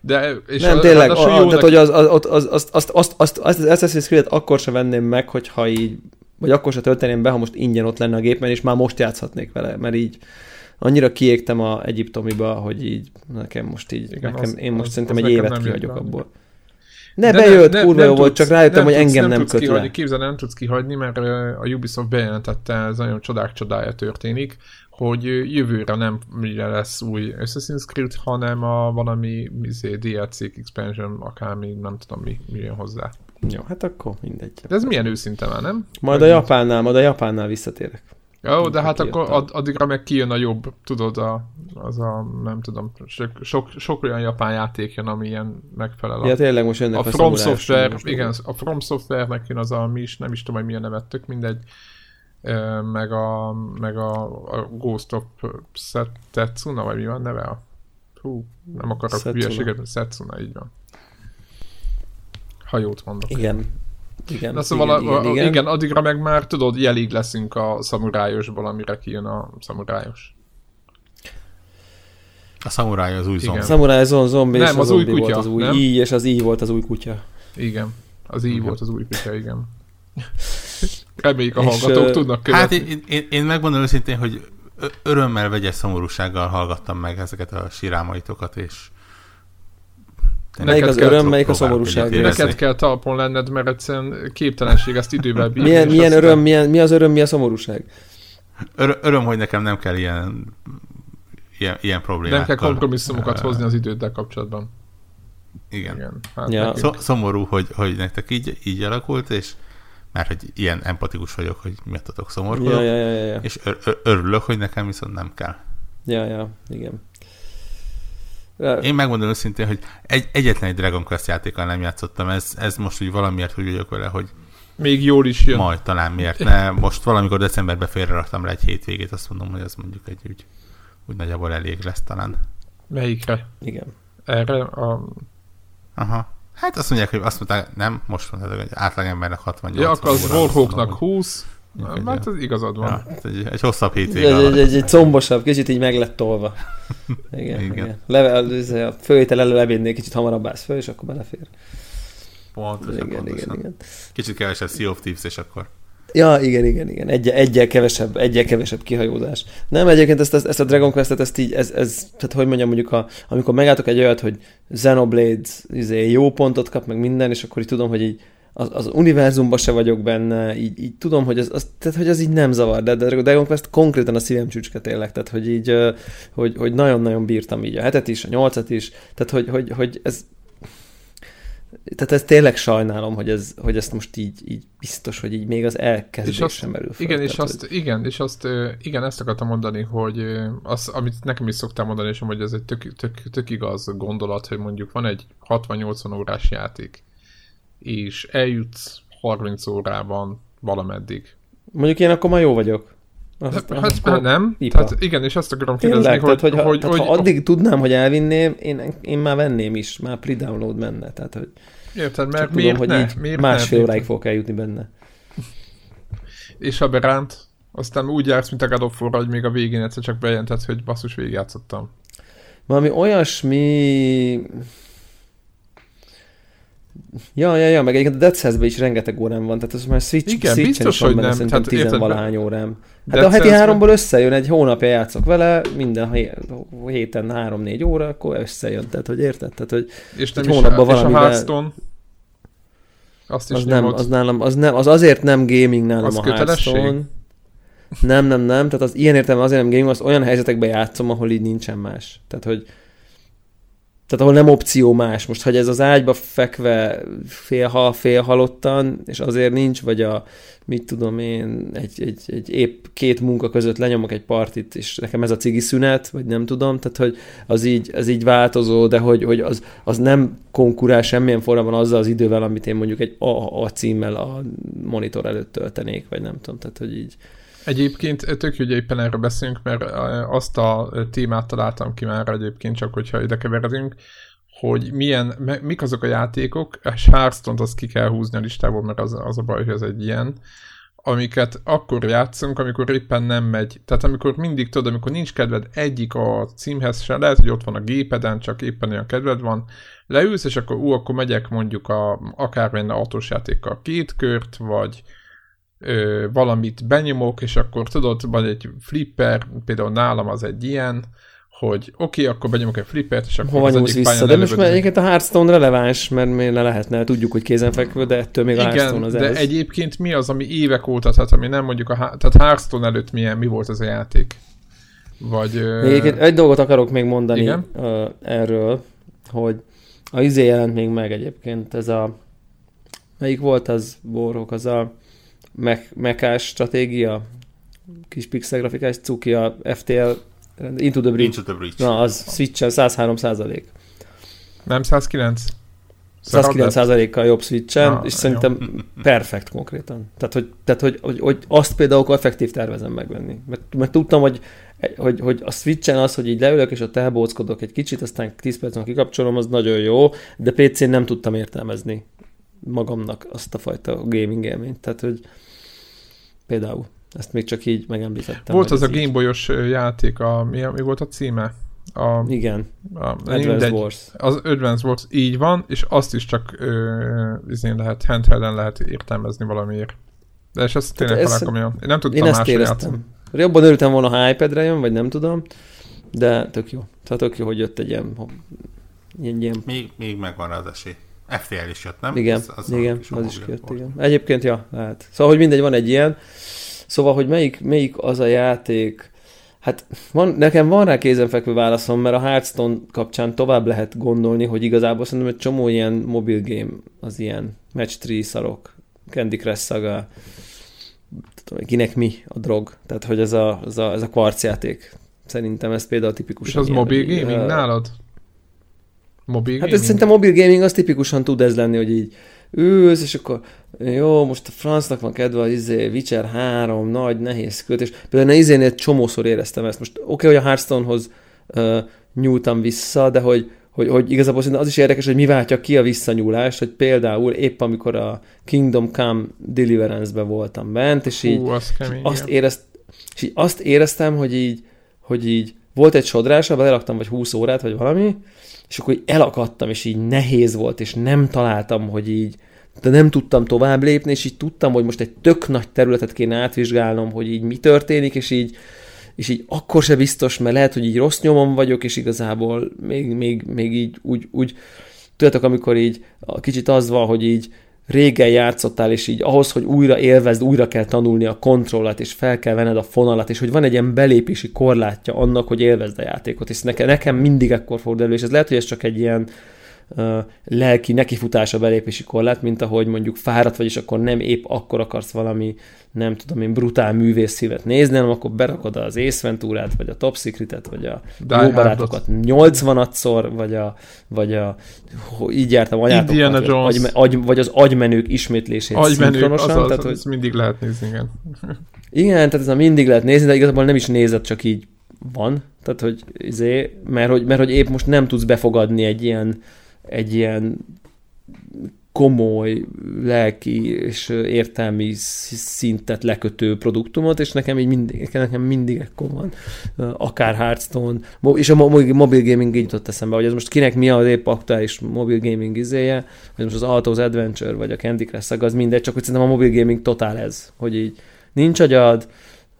[SPEAKER 2] De, és
[SPEAKER 1] nem, tényleg, a, a, tehát, hogy az, az, az, az, azt, azt, azt, azt, az Assassin's Creed-et akkor se venném meg, hogyha így, vagy akkor se tölteném be, ha most ingyen ott lenne a gépen, és már most játszhatnék vele, mert így annyira kiégtem a egyiptomiba, hogy így nekem most így, Igen, nekem, az, én most az, szerintem az egy évet kihagyok abból. Ne, de bejött, ne, kurva jó volt, csak rájöttem, hogy tudsz, engem nem, nem köt
[SPEAKER 2] kihagyni, Képzeld, nem tudsz kihagyni, mert a Ubisoft bejelentette, ez nagyon csodák csodája történik, hogy jövőre nem lesz új Assassin's Creed, hanem a valami izé, DLC expansion, akármi, nem tudom mi, mi jön hozzá.
[SPEAKER 1] Jó, hát akkor mindegy.
[SPEAKER 2] De ez milyen őszinte már, nem?
[SPEAKER 1] Majd a Japánnál, majd a Japánnál visszatérek.
[SPEAKER 2] Jó, de hát akkor ad, addigra meg kijön a jobb, tudod, a, az a, nem tudom, sok, sok, sok olyan japán játék jön, ami ilyen megfelel.
[SPEAKER 1] A, ja, tényleg most jönnek
[SPEAKER 2] a, a From Software, igen, a From Software-nek jön az a, mi is, nem is tudom, hogy milyen nevettük, mindegy, meg a, meg a, a Ghost of Setsuna, vagy mi van neve? A, hú, nem akarok hülyeséget, Setsuna, így van. Ha jót mondok.
[SPEAKER 1] Igen, igen,
[SPEAKER 2] Na szóval igen, a, igen, igen. igen, addigra meg már tudod, jelig leszünk a szamurájosból, amire kijön a szamurájos.
[SPEAKER 3] A szamuráj az új zombi. A
[SPEAKER 1] szamuráj az zombi, nem, és az, az új kutya, volt az új nem? I, és az I volt az új kutya.
[SPEAKER 2] Igen, az I igen. volt az új kutya, igen. [LAUGHS] Reméljük a hallgatók tudnak követni.
[SPEAKER 3] Hát én, én, én megmondom őszintén, hogy örömmel vegyes szomorúsággal hallgattam meg ezeket a sirámaitokat, és
[SPEAKER 1] melyik az öröm, melyik a szomorúság?
[SPEAKER 2] Neked kell talpon lenned, mert egyszerűen képtelenség ezt idővel
[SPEAKER 1] bírni. Milyen, milyen öröm, milyen, mi az öröm, mi a szomorúság?
[SPEAKER 3] Ör, öröm, hogy nekem nem kell ilyen, ilyen, ilyen problémákkal.
[SPEAKER 2] Nem kell kompromisszumokat hozni az időddel kapcsolatban.
[SPEAKER 3] Igen. Igen. Hát ja. Szomorú, hogy, hogy nektek így, így alakult, és mert hogy ilyen empatikus vagyok, hogy miattatok szomorú.
[SPEAKER 1] Ja, ja, ja, ja.
[SPEAKER 3] És ör, örülök, hogy nekem viszont nem kell.
[SPEAKER 1] Ja, ja, igen.
[SPEAKER 3] Én megmondom őszintén, hogy egy, egyetlen egy Dragon Quest játékkal nem játszottam, ez, ez most úgy valamiért úgy vagyok vele, hogy
[SPEAKER 2] még jól is jön.
[SPEAKER 3] Majd talán miért ne. Most valamikor decemberben félreraktam le egy hétvégét, azt mondom, hogy az mondjuk egy úgy, úgy nagyjából elég lesz talán.
[SPEAKER 2] Melyikre?
[SPEAKER 1] Igen.
[SPEAKER 2] Erre a...
[SPEAKER 3] Aha. Hát azt mondják, hogy azt mondták, nem, most mondták, hogy átlagembernek 68
[SPEAKER 2] Ja, akkor az Warhawknak 20, Hát az igazad van. Ja,
[SPEAKER 3] egy, egy hosszabb hétvég
[SPEAKER 1] egy, egy, egy, egy combosabb, kicsit így meg lett tolva. [LAUGHS] Igen, igen. igen. Leve, a főétel elő levinnél, kicsit hamarabb állsz föl, és akkor belefér.
[SPEAKER 3] Pontosan, igen, pontosan. igen, igen. Kicsit kevesebb Sea of Thieves, és akkor...
[SPEAKER 1] Ja, igen, igen, igen. Egy, egyel, kevesebb, egyel kevesebb kihajózás. Nem, egyébként ezt, ezt, ezt a Dragon Quest-et, ezt így, ez, ez, tehát hogy mondjam, mondjuk, a, amikor megálltok egy olyat, hogy Xenoblade izé, jó pontot kap, meg minden, és akkor így tudom, hogy így az, az univerzumban se vagyok benne, így, így tudom, hogy az, az, tehát, hogy az így nem zavar, de, de Dragon Quest konkrétan a szívem csücske tényleg, tehát hogy így, hogy, hogy nagyon-nagyon bírtam így a hetet is, a nyolcat is, tehát hogy, hogy, hogy ez tehát ez tényleg sajnálom, hogy, ez, hogy ezt most így, így biztos, hogy így még az elkezdés azt, sem merül
[SPEAKER 2] fel. Igen, tehát, és azt, hogy... igen, és azt, igen, ezt akartam mondani, hogy az, amit nekem is szoktál mondani, és hogy ez egy tök, tök, tök igaz gondolat, hogy mondjuk van egy 60-80 órás játék, és eljutsz 30 órában valameddig.
[SPEAKER 1] Mondjuk én akkor már jó vagyok.
[SPEAKER 2] Azt, hát, hát nem. Tehát igen, és azt akarom kérdezni, Tényleg,
[SPEAKER 1] hogy, tehát, hogy, hogy, tehát, hogy, ha addig tudnám, hogy elvinném, én, én már venném is, már pre-download menne. Tehát, hogy
[SPEAKER 2] Érted, mert miért tudom,
[SPEAKER 1] ne?
[SPEAKER 2] hogy így miért
[SPEAKER 1] másfél ne? óráig fogok eljutni benne. [LAUGHS]
[SPEAKER 2] És ha beránt, aztán úgy jársz, mint a God of War, hogy még a végén egyszer csak bejelentett, hogy basszus végigjátszottam.
[SPEAKER 1] Valami olyasmi Ja, ja, ja, meg egyébként a Dead cells is rengeteg órám van, tehát ez már Switch,
[SPEAKER 2] Igen, biztos, hogy nem.
[SPEAKER 1] Szerintem tehát, tizenvalahány órám. Hát Dead a heti háromból összejön, egy hónapja játszok vele, minden héten három-négy óra, akkor összejön, tehát hogy érted? Tehát, hogy
[SPEAKER 2] és nem is hónapban valami. És a Hearthstone?
[SPEAKER 1] Azt is az nem, az nálam, az nem, az azért nem gaming nálam az a Hearthstone. Nem, nem, nem, tehát az ilyen értelme azért nem gaming, az olyan helyzetekben játszom, ahol így nincsen más. Tehát, hogy tehát ahol nem opció más. Most, hogy ez az ágyba fekve félhal, félhalottan, és azért nincs, vagy a, mit tudom én, egy, egy, egy épp két munka között lenyomok egy partit, és nekem ez a cigi szünet, vagy nem tudom, tehát hogy az így, az így változó, de hogy, hogy az, az nem konkurál semmilyen formában azzal az idővel, amit én mondjuk egy A, a címmel a monitor előtt töltenék, vagy nem tudom, tehát hogy így
[SPEAKER 2] Egyébként tök jó, hogy éppen erről beszélünk, mert azt a témát találtam ki már egyébként, csak hogyha ide keveredünk, hogy milyen, mik azok a játékok, és hearthstone azt ki kell húzni a listából, mert az, az a baj, hogy ez egy ilyen, amiket akkor játszunk, amikor éppen nem megy. Tehát amikor mindig tudod, amikor nincs kedved egyik a címhez se, lehet, hogy ott van a gépeden, csak éppen olyan kedved van, leülsz, és akkor ú, akkor megyek mondjuk a, akármilyen autós játékkal két kört, vagy ö, valamit benyomok, és akkor tudod, vagy egy flipper, például nálam az egy ilyen, hogy oké, okay, akkor benyomok egy flippert, és akkor
[SPEAKER 1] Hova az egyik vissza? De most már egyébként a Hearthstone releváns, mert mi le lehetne, tudjuk, hogy kézenfekvő, de ettől még
[SPEAKER 2] Igen,
[SPEAKER 1] a Hearthstone az
[SPEAKER 2] de ez. egyébként mi az, ami évek óta, tehát ami nem mondjuk a tehát Hearthstone előtt milyen, mi volt ez a játék? Vagy...
[SPEAKER 1] Egyébként egy dolgot akarok még mondani Igen? Uh, erről, hogy a izé jelent még meg egyébként, ez a melyik volt az, Borok, az a mekás stratégia, kis pixel grafikás cuki, a FTL Into the Bridge.
[SPEAKER 3] Into the Bridge.
[SPEAKER 1] Na, az Switch-en 103 százalék.
[SPEAKER 2] Nem 109?
[SPEAKER 1] 109 kal jobb switch és szerintem jó. perfekt konkrétan. Tehát, hogy, tehát hogy, hogy, hogy, azt például effektív tervezem megvenni. Mert, mert tudtam, hogy, hogy, hogy a switchen az, hogy így leülök, és ott elbóckodok egy kicsit, aztán 10 percen kikapcsolom, az nagyon jó, de PC-n nem tudtam értelmezni magamnak azt a fajta gaming élményt. Tehát, hogy például ezt még csak így megemlítettem.
[SPEAKER 2] Volt az a Gameboy-os játék, a, mi, mi volt a címe? A,
[SPEAKER 1] Igen,
[SPEAKER 2] a, Advance mindegy, Wars. Az Advance Wars, így van, és azt is csak ö, izén lehet, handhelden lehet értelmezni valamiért. De és ezt tényleg ez, Én nem tudtam
[SPEAKER 1] én ezt éreztem. Jobban örültem volna, ha iPad-re jön, vagy nem tudom, de tök jó. Tehát tök jó, hogy jött egy ilyen...
[SPEAKER 3] ilyen, ilyen... Még, még megvan az esély. FTL is jött, nem?
[SPEAKER 1] Igen, az, az igen, az is jött, igen. Egyébként, ja, lehet. Szóval, hogy mindegy, van egy ilyen, Szóval, hogy melyik, melyik az a játék, Hát van, nekem van rá kézenfekvő válaszom, mert a Hearthstone kapcsán tovább lehet gondolni, hogy igazából szerintem egy csomó ilyen mobil game az ilyen match 3 szarok, Candy Crush Saga, tudom, kinek mi a drog, tehát hogy ez a, ez a, ez a kvarc játék. Szerintem ez például tipikus.
[SPEAKER 2] És az mobil gaming uh, nálad? Mobil
[SPEAKER 1] hát ez szerintem mobil gaming az tipikusan tud ez lenni, hogy így ülsz, és akkor jó, most a francnak van kedve az izé, Witcher 3, nagy, nehéz kötés. Például a izénél csomószor éreztem ezt. Most oké, okay, hogy a Hearthstonehoz uh, nyúltam vissza, de hogy, hogy, hogy igazából az is érdekes, hogy mi váltja ki a visszanyúlást, hogy például épp amikor a Kingdom Come Deliverance-be voltam bent, és így,
[SPEAKER 2] Hú, az kemény,
[SPEAKER 1] azt, érezt, és így azt éreztem, hogy így, hogy így volt egy sodrás, abban elaktam vagy 20 órát, vagy valami, és akkor így elakadtam, és így nehéz volt, és nem találtam, hogy így, de nem tudtam tovább lépni, és így tudtam, hogy most egy tök nagy területet kéne átvizsgálnom, hogy így mi történik, és így, és így akkor se biztos, mert lehet, hogy így rossz nyomon vagyok, és igazából még, még, még így úgy, úgy tudjátok, amikor így kicsit az van, hogy így régen játszottál, és így ahhoz, hogy újra élvezd, újra kell tanulni a kontrollat, és fel kell venned a fonalat, és hogy van egy ilyen belépési korlátja annak, hogy élvezd a játékot, és nekem, nekem mindig ekkor fordul elő, és ez lehet, hogy ez csak egy ilyen lelki nekifutása belépési korlát, mint ahogy mondjuk fáradt vagy, és akkor nem épp akkor akarsz valami, nem tudom én, brutál művészszívet nézni, hanem akkor berakod az Ace Venturát, vagy a Top Secret-et, vagy a jó barátokat 80-szor, vagy a, vagy a így jártam anyátokat, vagy, agy, agy, vagy az agymenők ismétlését
[SPEAKER 2] agymenők, szinkronosan. Az, az, tehát, hogy... mindig lehet nézni, igen.
[SPEAKER 1] igen, tehát ez a mindig lehet nézni, de igazából nem is nézed, csak így van. Tehát, hogy izé, mert hogy, mert hogy épp most nem tudsz befogadni egy ilyen egy ilyen komoly lelki és értelmi szintet lekötő produktumot, és nekem így mindig, nekem mindig ekkor van, akár Hearthstone, és a mobil gaming így jutott eszembe, hogy ez most kinek mi az épp aktuális mobil gaming izéje, hogy most az Autos Adventure, vagy a Candy Crush az mindegy, csak hogy szerintem a mobil gaming totál ez, hogy így nincs agyad,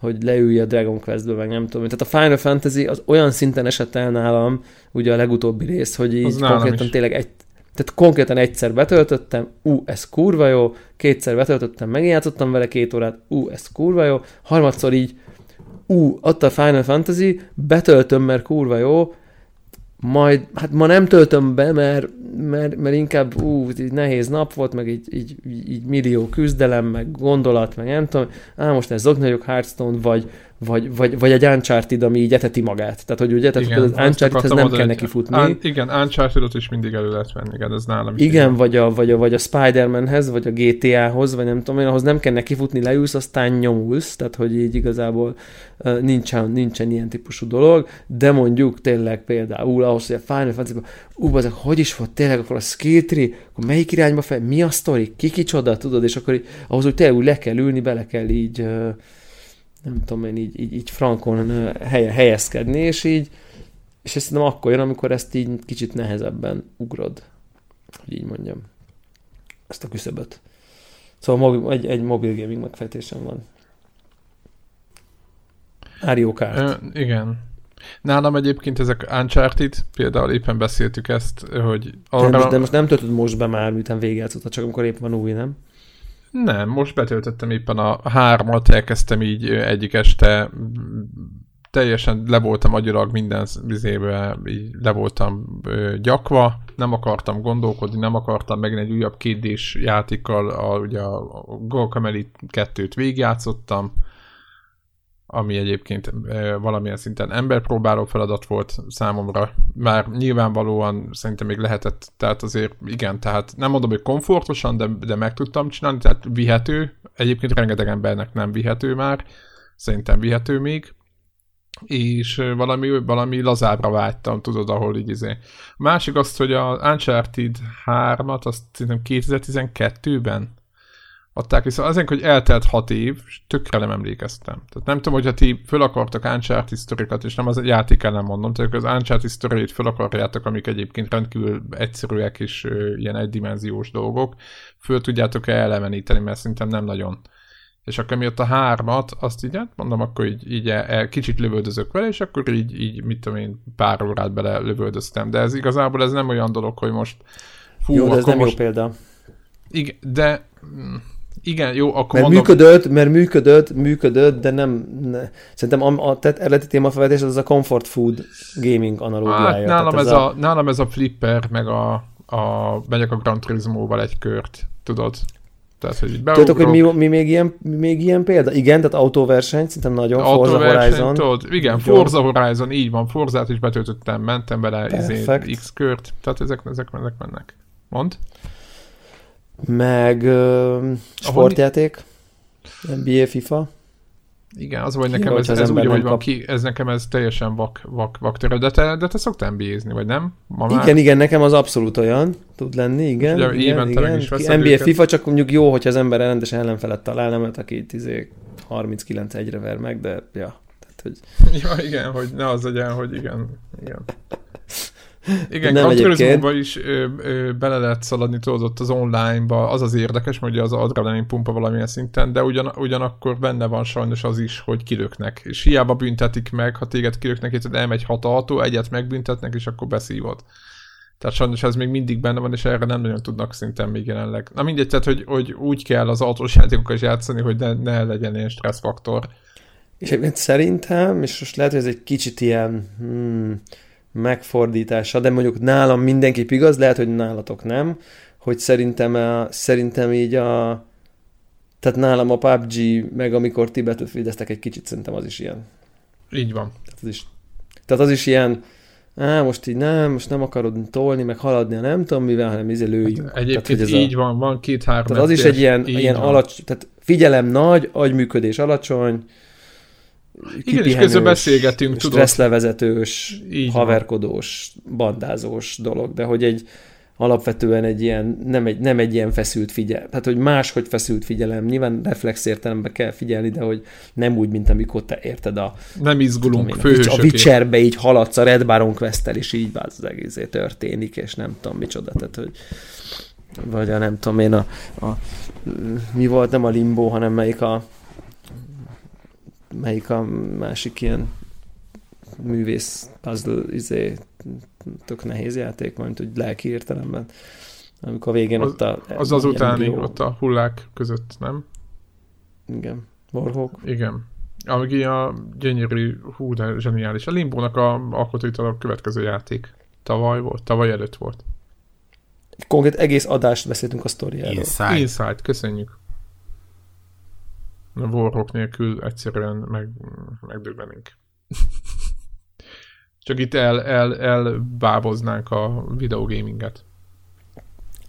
[SPEAKER 1] hogy leülj a Dragon Quest-be, meg nem tudom. Tehát a Final Fantasy az olyan szinten esett el nálam, ugye a legutóbbi rész, hogy így konkrétan tényleg egy, tehát konkrétan egyszer betöltöttem, ú, ez kurva jó, kétszer betöltöttem, megjátszottam vele két órát, ú, ez kurva jó, harmadszor így, ú, adta a Final Fantasy, betöltöm, mert kurva jó, majd, hát ma nem töltöm be, mert, mert, mert inkább ú, így nehéz nap volt, meg így, így, így millió küzdelem, meg gondolat, meg nem tudom, á, most ez nagyok Hearthstone, vagy, vagy, vagy, vagy egy Uncharted, ami így eteti magát. Tehát, hogy ugye, tehát igen, az Unchartedhez nem kell neki futni. Un,
[SPEAKER 2] igen, Uncharted-ot is mindig elő lehet venni, igen, ez nálam
[SPEAKER 1] is. Igen, vagy a, vagy a, vagy a Spider-Manhez, vagy a GTA-hoz, vagy nem tudom én, ahhoz nem kell neki futni, leülsz, aztán nyomulsz, tehát, hogy így igazából uh, nincsen, nincsen ilyen típusú dolog, de mondjuk tényleg például ahhoz, hogy a Final fantasy ú, azok, hogy is volt tényleg, akkor a skill tree, akkor melyik irányba fel, mi a sztori, ki kicsoda, tudod, és akkor így, ahhoz, hogy tényleg úgy le kell ülni, bele kell így uh, nem tudom én, így, így, így frankon helye, helyezkedni, és így, és ezt nem akkor jön, amikor ezt így kicsit nehezebben ugrod, hogy így mondjam, ezt a küszöböt. Szóval mobil, egy, egy mobil gaming megfejtésem van. Mario Kart.
[SPEAKER 2] Ö, igen. Nálam egyébként ezek Uncharted, például éppen beszéltük ezt, hogy
[SPEAKER 1] arra... De de most nem töltöd most be már, miután végigjátszottad, csak amikor épp van új, nem?
[SPEAKER 2] Nem, most betöltöttem éppen a hármat, elkezdtem így egyik este, teljesen le voltam agyilag minden vizébe, így le voltam gyakva, nem akartam gondolkodni, nem akartam megint egy újabb kétdés játékkal, a, ugye a Guacamele 2-t végigjátszottam, ami egyébként valamilyen szinten emberpróbáló feladat volt számomra. Már nyilvánvalóan szerintem még lehetett, tehát azért igen, tehát nem mondom, hogy komfortosan, de, de meg tudtam csinálni, tehát vihető. Egyébként rengeteg embernek nem vihető már, szerintem vihető még és valami, valami lazábra vágytam, tudod, ahol így izé. Másik azt, hogy a Uncharted 3-at, azt szerintem 2012-ben adták vissza. Azért, hogy eltelt hat év, és tökre nem emlékeztem. Tehát nem tudom, hogyha ti föl akartak Uncharted sztorikat, és nem az játék ellen mondom, tehát az Uncharted sztorit föl akarjátok, amik egyébként rendkívül egyszerűek és ö, ilyen egydimenziós dolgok, föl tudjátok-e eleveníteni, mert szerintem nem nagyon. És akkor miatt a hármat, azt így, hát mondom, akkor így, így el, el, kicsit lövöldözök vele, és akkor így, így, mit tudom én, pár órát bele lövöldöztem. De ez igazából ez nem olyan dolog, hogy most
[SPEAKER 1] fú, jó, de ez nem most... jó példa.
[SPEAKER 2] Igen, de mm, igen, jó, akkor
[SPEAKER 1] mert mondom... működött, mert működött, működött, de nem... Ne. Szerintem a, a tehát eredeti témafelvetés az a comfort food gaming analógiája. Hát,
[SPEAKER 2] nálam, ez a, a, nálam ez a flipper, meg a, a megyek a Gran Turismo-val egy kört, tudod? Tehát, hogy
[SPEAKER 1] Tudjátok, hogy mi, mi, még ilyen, mi még ilyen példa? Igen, tehát autóverseny, szerintem nagyon Forza Horizon.
[SPEAKER 2] Tudod, igen, Forza Horizon, így van, Forzát is betöltöttem, mentem bele izé, X kört, tehát ezek, ezek, ezek mennek. Mond?
[SPEAKER 1] Meg uh, sportjáték, NBA, FIFA.
[SPEAKER 2] Igen, az vagy nekem ez, ez, ez úgy, hogy van ki, ez nekem ez teljesen vak, vak, vak törő, de te, de te szoktál nba vagy nem?
[SPEAKER 1] Ma igen, már? igen, nekem az abszolút olyan tud lenni, igen. Ugye, igen, igen. Is NBA, őket. FIFA csak mondjuk jó, hogyha az ember rendes ellenfelet talál, nem mert aki 39 egyre ver meg, de ja. Tehát, hogy... [LAUGHS]
[SPEAKER 2] Ja, igen, hogy ne az legyen, hogy igen, igen. Igen, Gran Turismo is ö, ö, bele lehet szaladni, tudod, ott az online-ba, az az érdekes, hogy az adrenalin pumpa valamilyen szinten, de ugyan, ugyanakkor benne van sajnos az is, hogy kilöknek. És hiába büntetik meg, ha téged kilöknek, és elmegy hat autó, egyet megbüntetnek, és akkor beszívod. Tehát sajnos ez még mindig benne van, és erre nem nagyon tudnak szinten még jelenleg. Na mindegy, tehát hogy, hogy úgy kell az autós játékokkal játszani, hogy ne, ne legyen ilyen stresszfaktor.
[SPEAKER 1] És egyébként szerintem, és most lehet, hogy ez egy kicsit ilyen, hmm, megfordítása, de mondjuk nálam mindenképp igaz, lehet, hogy nálatok nem, hogy szerintem, a, szerintem így a tehát nálam a PUBG, meg amikor ti battlefield egy kicsit, szerintem az is ilyen.
[SPEAKER 2] Így van.
[SPEAKER 1] Tehát az is, tehát az is ilyen, á, most így nem, most nem akarod tolni, meg haladni, nem tudom mivel, hanem izé lőjünk.
[SPEAKER 2] Hát egyébként tehát, így a, van, van két-három.
[SPEAKER 1] Tehát az is egy ilyen, ilyen alacs, tehát figyelem nagy, agyműködés alacsony,
[SPEAKER 2] igen, és közben beszélgetünk,
[SPEAKER 1] tudod. Stresszlevezetős, haverkodós, bandázós dolog, de hogy egy alapvetően egy ilyen, nem egy, nem egy ilyen feszült figyelem. Tehát, hogy máshogy feszült figyelem. Nyilván reflex értelemben kell figyelni, de hogy nem úgy, mint amikor te érted a...
[SPEAKER 2] Nem izgulunk
[SPEAKER 1] tudom én, A Witcherbe így haladsz a Red Baron quest és így az egész történik, és nem tudom micsoda. Tehát, hogy vagy a nem tudom én a, a mi volt, nem a limbo, hanem melyik a melyik a másik ilyen művész puzzle izé, tök nehéz játék, majd hogy lelki értelemben. Amikor a végén
[SPEAKER 2] az,
[SPEAKER 1] ott a...
[SPEAKER 2] Az az utáni, ott a hullák között, nem?
[SPEAKER 1] Igen. Warhawk.
[SPEAKER 2] Igen. Ami a gyönyörű, hú, de zseniális. A Limbónak a alkotói a következő játék. Tavaly volt, tavaly előtt volt.
[SPEAKER 1] Konkrét egész adást beszéltünk a sztoriáról.
[SPEAKER 2] Inside. Inside, köszönjük. Warhawk nélkül egyszerűen meg, megdöbbenünk. [LAUGHS] Csak itt el, el, elbáboznánk a videogaminget.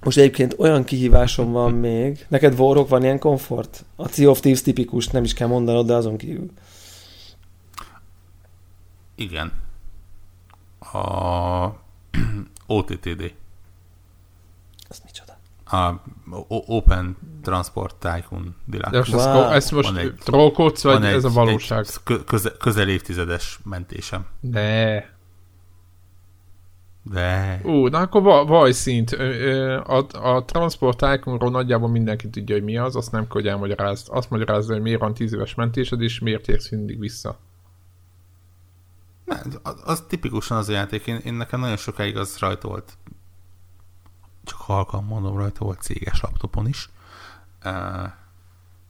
[SPEAKER 1] Most egyébként olyan kihívásom van még. Neked Warhawk van ilyen komfort? A Sea of Thieves tipikus, nem is kell mondanod, de azon kívül.
[SPEAKER 3] Igen. A [CLEARS THROAT] OTTD. A Open Transport Tycoon
[SPEAKER 2] Deluxe. De most wow. ezt most egy, trollkodsz, vagy egy, ez a valóság?
[SPEAKER 3] Egy köze, közel évtizedes mentésem.
[SPEAKER 2] De.
[SPEAKER 3] De.
[SPEAKER 2] Ú, na akkor vaj szint. A, a Transport Tycoonról nagyjából mindenki tudja, hogy mi az, azt nem kell, hogy elmagyarázd. Azt magyarázza, hogy miért van 10 éves mentésed, és miért érsz mindig vissza.
[SPEAKER 3] Nem, az, az tipikusan az a játék. Én, én nekem nagyon sokáig az rajta volt csak halkan mondom rajta, volt céges laptopon is.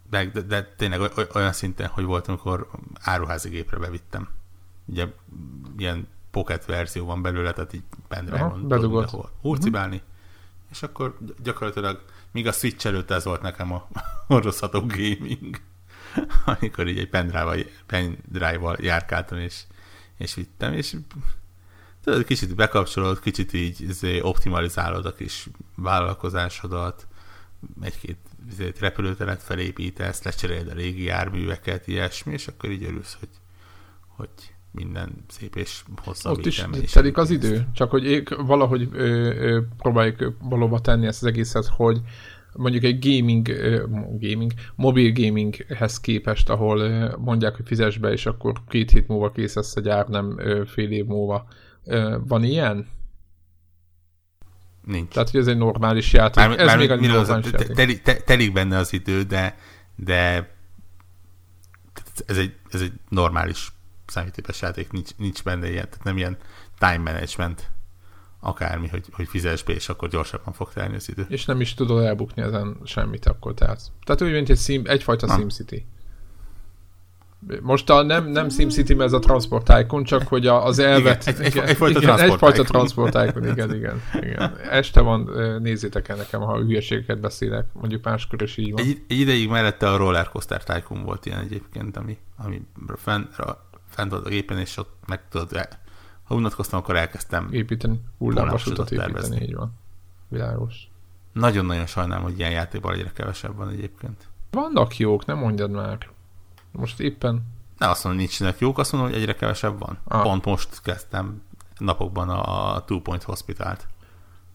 [SPEAKER 3] De, de, de tényleg olyan szinten, hogy volt, amikor áruházi gépre bevittem. Ugye ilyen pocket verzió van belőle, tehát így pendrive-on
[SPEAKER 2] bedugott.
[SPEAKER 3] hurcibálni. Uh-huh. És akkor gyakorlatilag míg a Switch előtt ez volt nekem a [LAUGHS] hordozható gaming, [LAUGHS] amikor így egy pendrive-val, pendrive járkáltam, és, és vittem, és tudod, kicsit bekapcsolod, kicsit így izé, optimalizálod a kis vállalkozásodat, egy-két izé, repülőteret felépítesz, lecseréled a régi járműveket, ilyesmi, és akkor így örülsz, hogy, hogy minden szép és hosszabb
[SPEAKER 2] Ott is telik az idő, csak hogy én valahogy ö, ö, próbáljuk valóban tenni ezt az egészet, hogy mondjuk egy gaming, gaming, mobil gaminghez képest, ahol mondják, hogy fizes be, és akkor két hét múlva kész lesz a gyár, nem fél év múlva van ilyen?
[SPEAKER 3] Nincs.
[SPEAKER 2] Tehát, hogy ez egy normális játék. Már, ez már még egy normális
[SPEAKER 3] játék. Telik, telik benne az idő, de, de ez egy, ez egy normális számítógépes játék, nincs, nincs benne ilyen, tehát nem ilyen time management akármi, hogy, hogy fizes be, és akkor gyorsabban fog telni az idő.
[SPEAKER 2] És nem is tudod elbukni ezen semmit akkor tehát. Tehát úgy, mint egy sim, egyfajta. SimCity. Most a nem, nem SimCity, ez a Transport Tycoon, csak hogy a, az elvet...
[SPEAKER 3] Igen, egy, egy, egyfajta igen,
[SPEAKER 2] transport egyfajta Transport Tycoon, igen, igen, igen. Este van, nézzétek el nekem, ha hülyeségeket beszélek, mondjuk máskor is így van.
[SPEAKER 3] Egy, egy ideig mellette a Roller Coaster Tycoon volt ilyen egyébként, ami, ami fent, fent volt a gépen, és ott meg tudod, ha unatkoztam, akkor elkezdtem
[SPEAKER 2] építeni, hullámvasutat építeni, így van. Világos.
[SPEAKER 3] Nagyon-nagyon sajnálom, hogy ilyen játékban egyre kevesebb van egyébként.
[SPEAKER 2] Vannak jók, nem mondjad már. Most éppen...
[SPEAKER 3] Ne azt mondom, nincsenek jók, azt mondom, hogy egyre kevesebb van. Ah. Pont most kezdtem napokban a Two Point Hospitalt,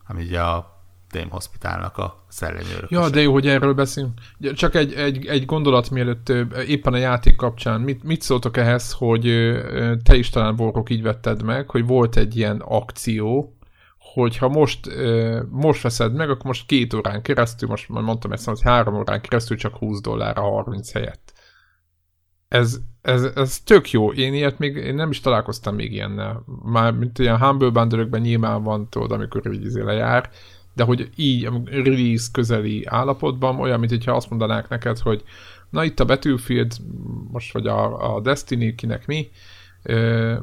[SPEAKER 3] ami ugye a Tém Hospitálnak a szellemi
[SPEAKER 2] Ja, de jó, hogy erről beszélünk. Csak egy, egy, egy gondolat mielőtt éppen a játék kapcsán. Mit, mit szóltok ehhez, hogy te is talán Borok így vetted meg, hogy volt egy ilyen akció, hogyha most, most veszed meg, akkor most két órán keresztül, most mondtam ezt, hogy három órán keresztül csak 20 dollár a 30 helyett. Ez, ez, ez tök jó. Én ilyet még én nem is találkoztam még ilyennel. Már mint ilyen Humble bundle nyilván van, tudod, amikor így izé lejár, de hogy így release közeli állapotban, olyan, mint hogyha azt mondanák neked, hogy na itt a Battlefield, most vagy a, a Destiny, kinek mi,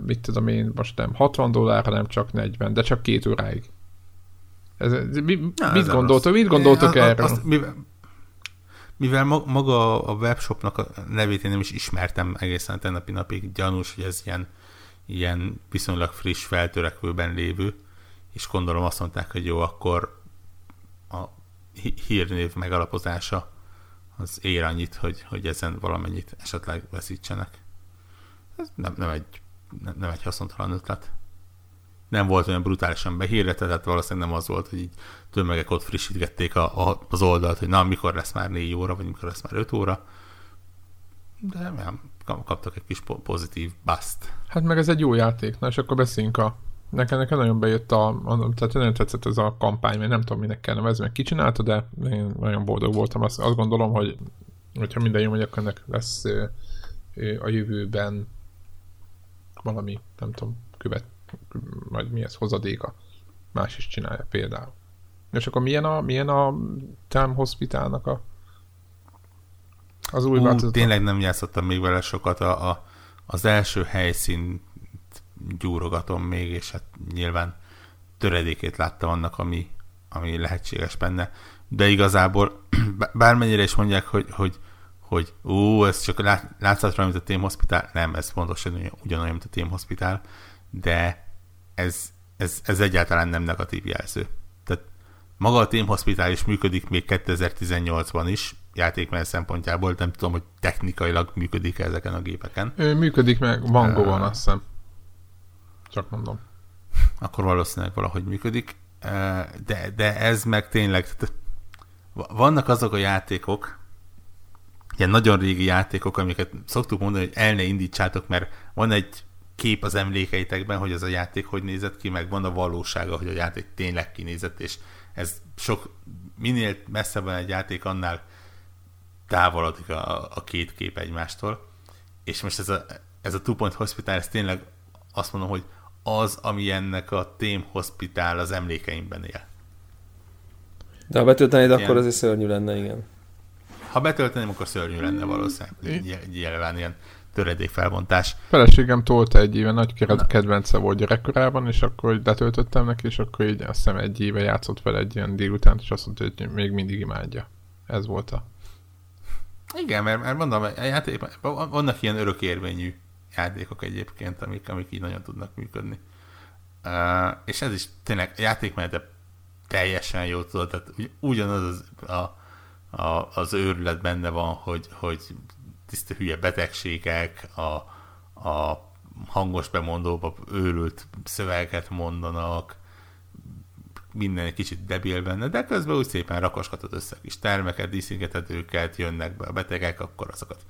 [SPEAKER 2] mit tudom én, most nem 60 dollár, hanem csak 40, de csak két óráig. Ez, mi, Na, mit, gondoltok, mit gondoltok erről? Azt,
[SPEAKER 3] mivel, mivel maga a webshopnak a nevét én nem is ismertem egészen tennapi napig, gyanús, hogy ez ilyen, ilyen viszonylag friss, feltörekvőben lévő, és gondolom azt mondták, hogy jó, akkor a hírnév megalapozása az ér annyit, hogy, hogy ezen valamennyit esetleg veszítsenek. Ez nem, nem, egy, nem, nem egy haszontalan ötlet. Nem volt olyan brutálisan behirdetve, tehát valószínűleg nem az volt, hogy így tömegek ott frissítgették a, a, az oldalt, hogy na, mikor lesz már 4 óra, vagy mikor lesz már 5 óra. De nem, kaptak egy kis pozitív bust.
[SPEAKER 2] Hát meg ez egy jó játék, na és akkor beszéljünk a Nekem, nekem nagyon bejött a, tehát nagyon tetszett ez a kampány, mert nem tudom, minek kell nevezni, meg ki csinálta, de én nagyon boldog voltam. Azt, azt gondolom, hogy hogyha minden jó megy, akkor ennek lesz a jövőben valami, nem tudom, követ, vagy mi ez, hozadéka. Más is csinálja például. És akkor milyen a, milyen a Time Hospitalnak a
[SPEAKER 3] az új változat? Tényleg nem játszottam még vele sokat. A, a, az első helyszín gyúrogatom még, és hát nyilván töredékét láttam annak, ami, ami lehetséges benne. De igazából [CLEARS THROAT] bármennyire is mondják, hogy, hogy hogy ú, ez csak látszatra, mint a Team Hospital. Nem, ez pontosan ugyanolyan, mint a Team Hospital, de ez, ez, ez egyáltalán nem negatív jelző. Tehát maga a Team Hospital is működik még 2018-ban is, játékmenet szempontjából, nem tudom, hogy technikailag működik ezeken a gépeken.
[SPEAKER 2] Ő működik meg, van uh, van, azt hiszem. Csak mondom.
[SPEAKER 3] Akkor valószínűleg valahogy működik. De, de ez meg tényleg... Vannak azok a játékok, ilyen nagyon régi játékok, amiket szoktuk mondani, hogy el ne indítsátok, mert van egy kép az emlékeitekben, hogy ez a játék hogy nézett ki, meg van a valósága, hogy a játék tényleg kinézett, és ez sok, minél messzebb van egy játék, annál távolodik a, a két kép egymástól. És most ez a, ez a Two Point Hospital, ez tényleg azt mondom, hogy az, ami ennek a Tém Hospital az emlékeimben él.
[SPEAKER 1] De ha betöltenéd, Ilyen... akkor is szörnyű lenne, igen.
[SPEAKER 3] Ha betölteném, akkor szörnyű lenne valószínűleg. Nyilván ilyen töredék felbontás.
[SPEAKER 2] Feleségem tolta egy éve, nagy kedvence volt gyerekkorában, és akkor letöltöttem neki, és akkor így azt hiszem egy éve játszott fel egy ilyen délután, és azt mondta, hogy még mindig imádja. Ez volt a...
[SPEAKER 3] Igen, mert, mert mondom, a játék, vannak ilyen örökérvényű játékok egyébként, amik, amik így nagyon tudnak működni. Uh, és ez is tényleg játékmenete teljesen jó tudod, tehát ugyanaz az, a, a, az őrület benne van, hogy, hogy tiszta hülye betegségek, a, a hangos bemondóba őrült szövegeket mondanak, minden egy kicsit debil benne, de közben úgy szépen rakoskatod össze kis termeket, díszígeted őket, jönnek be a betegek, akkor azokat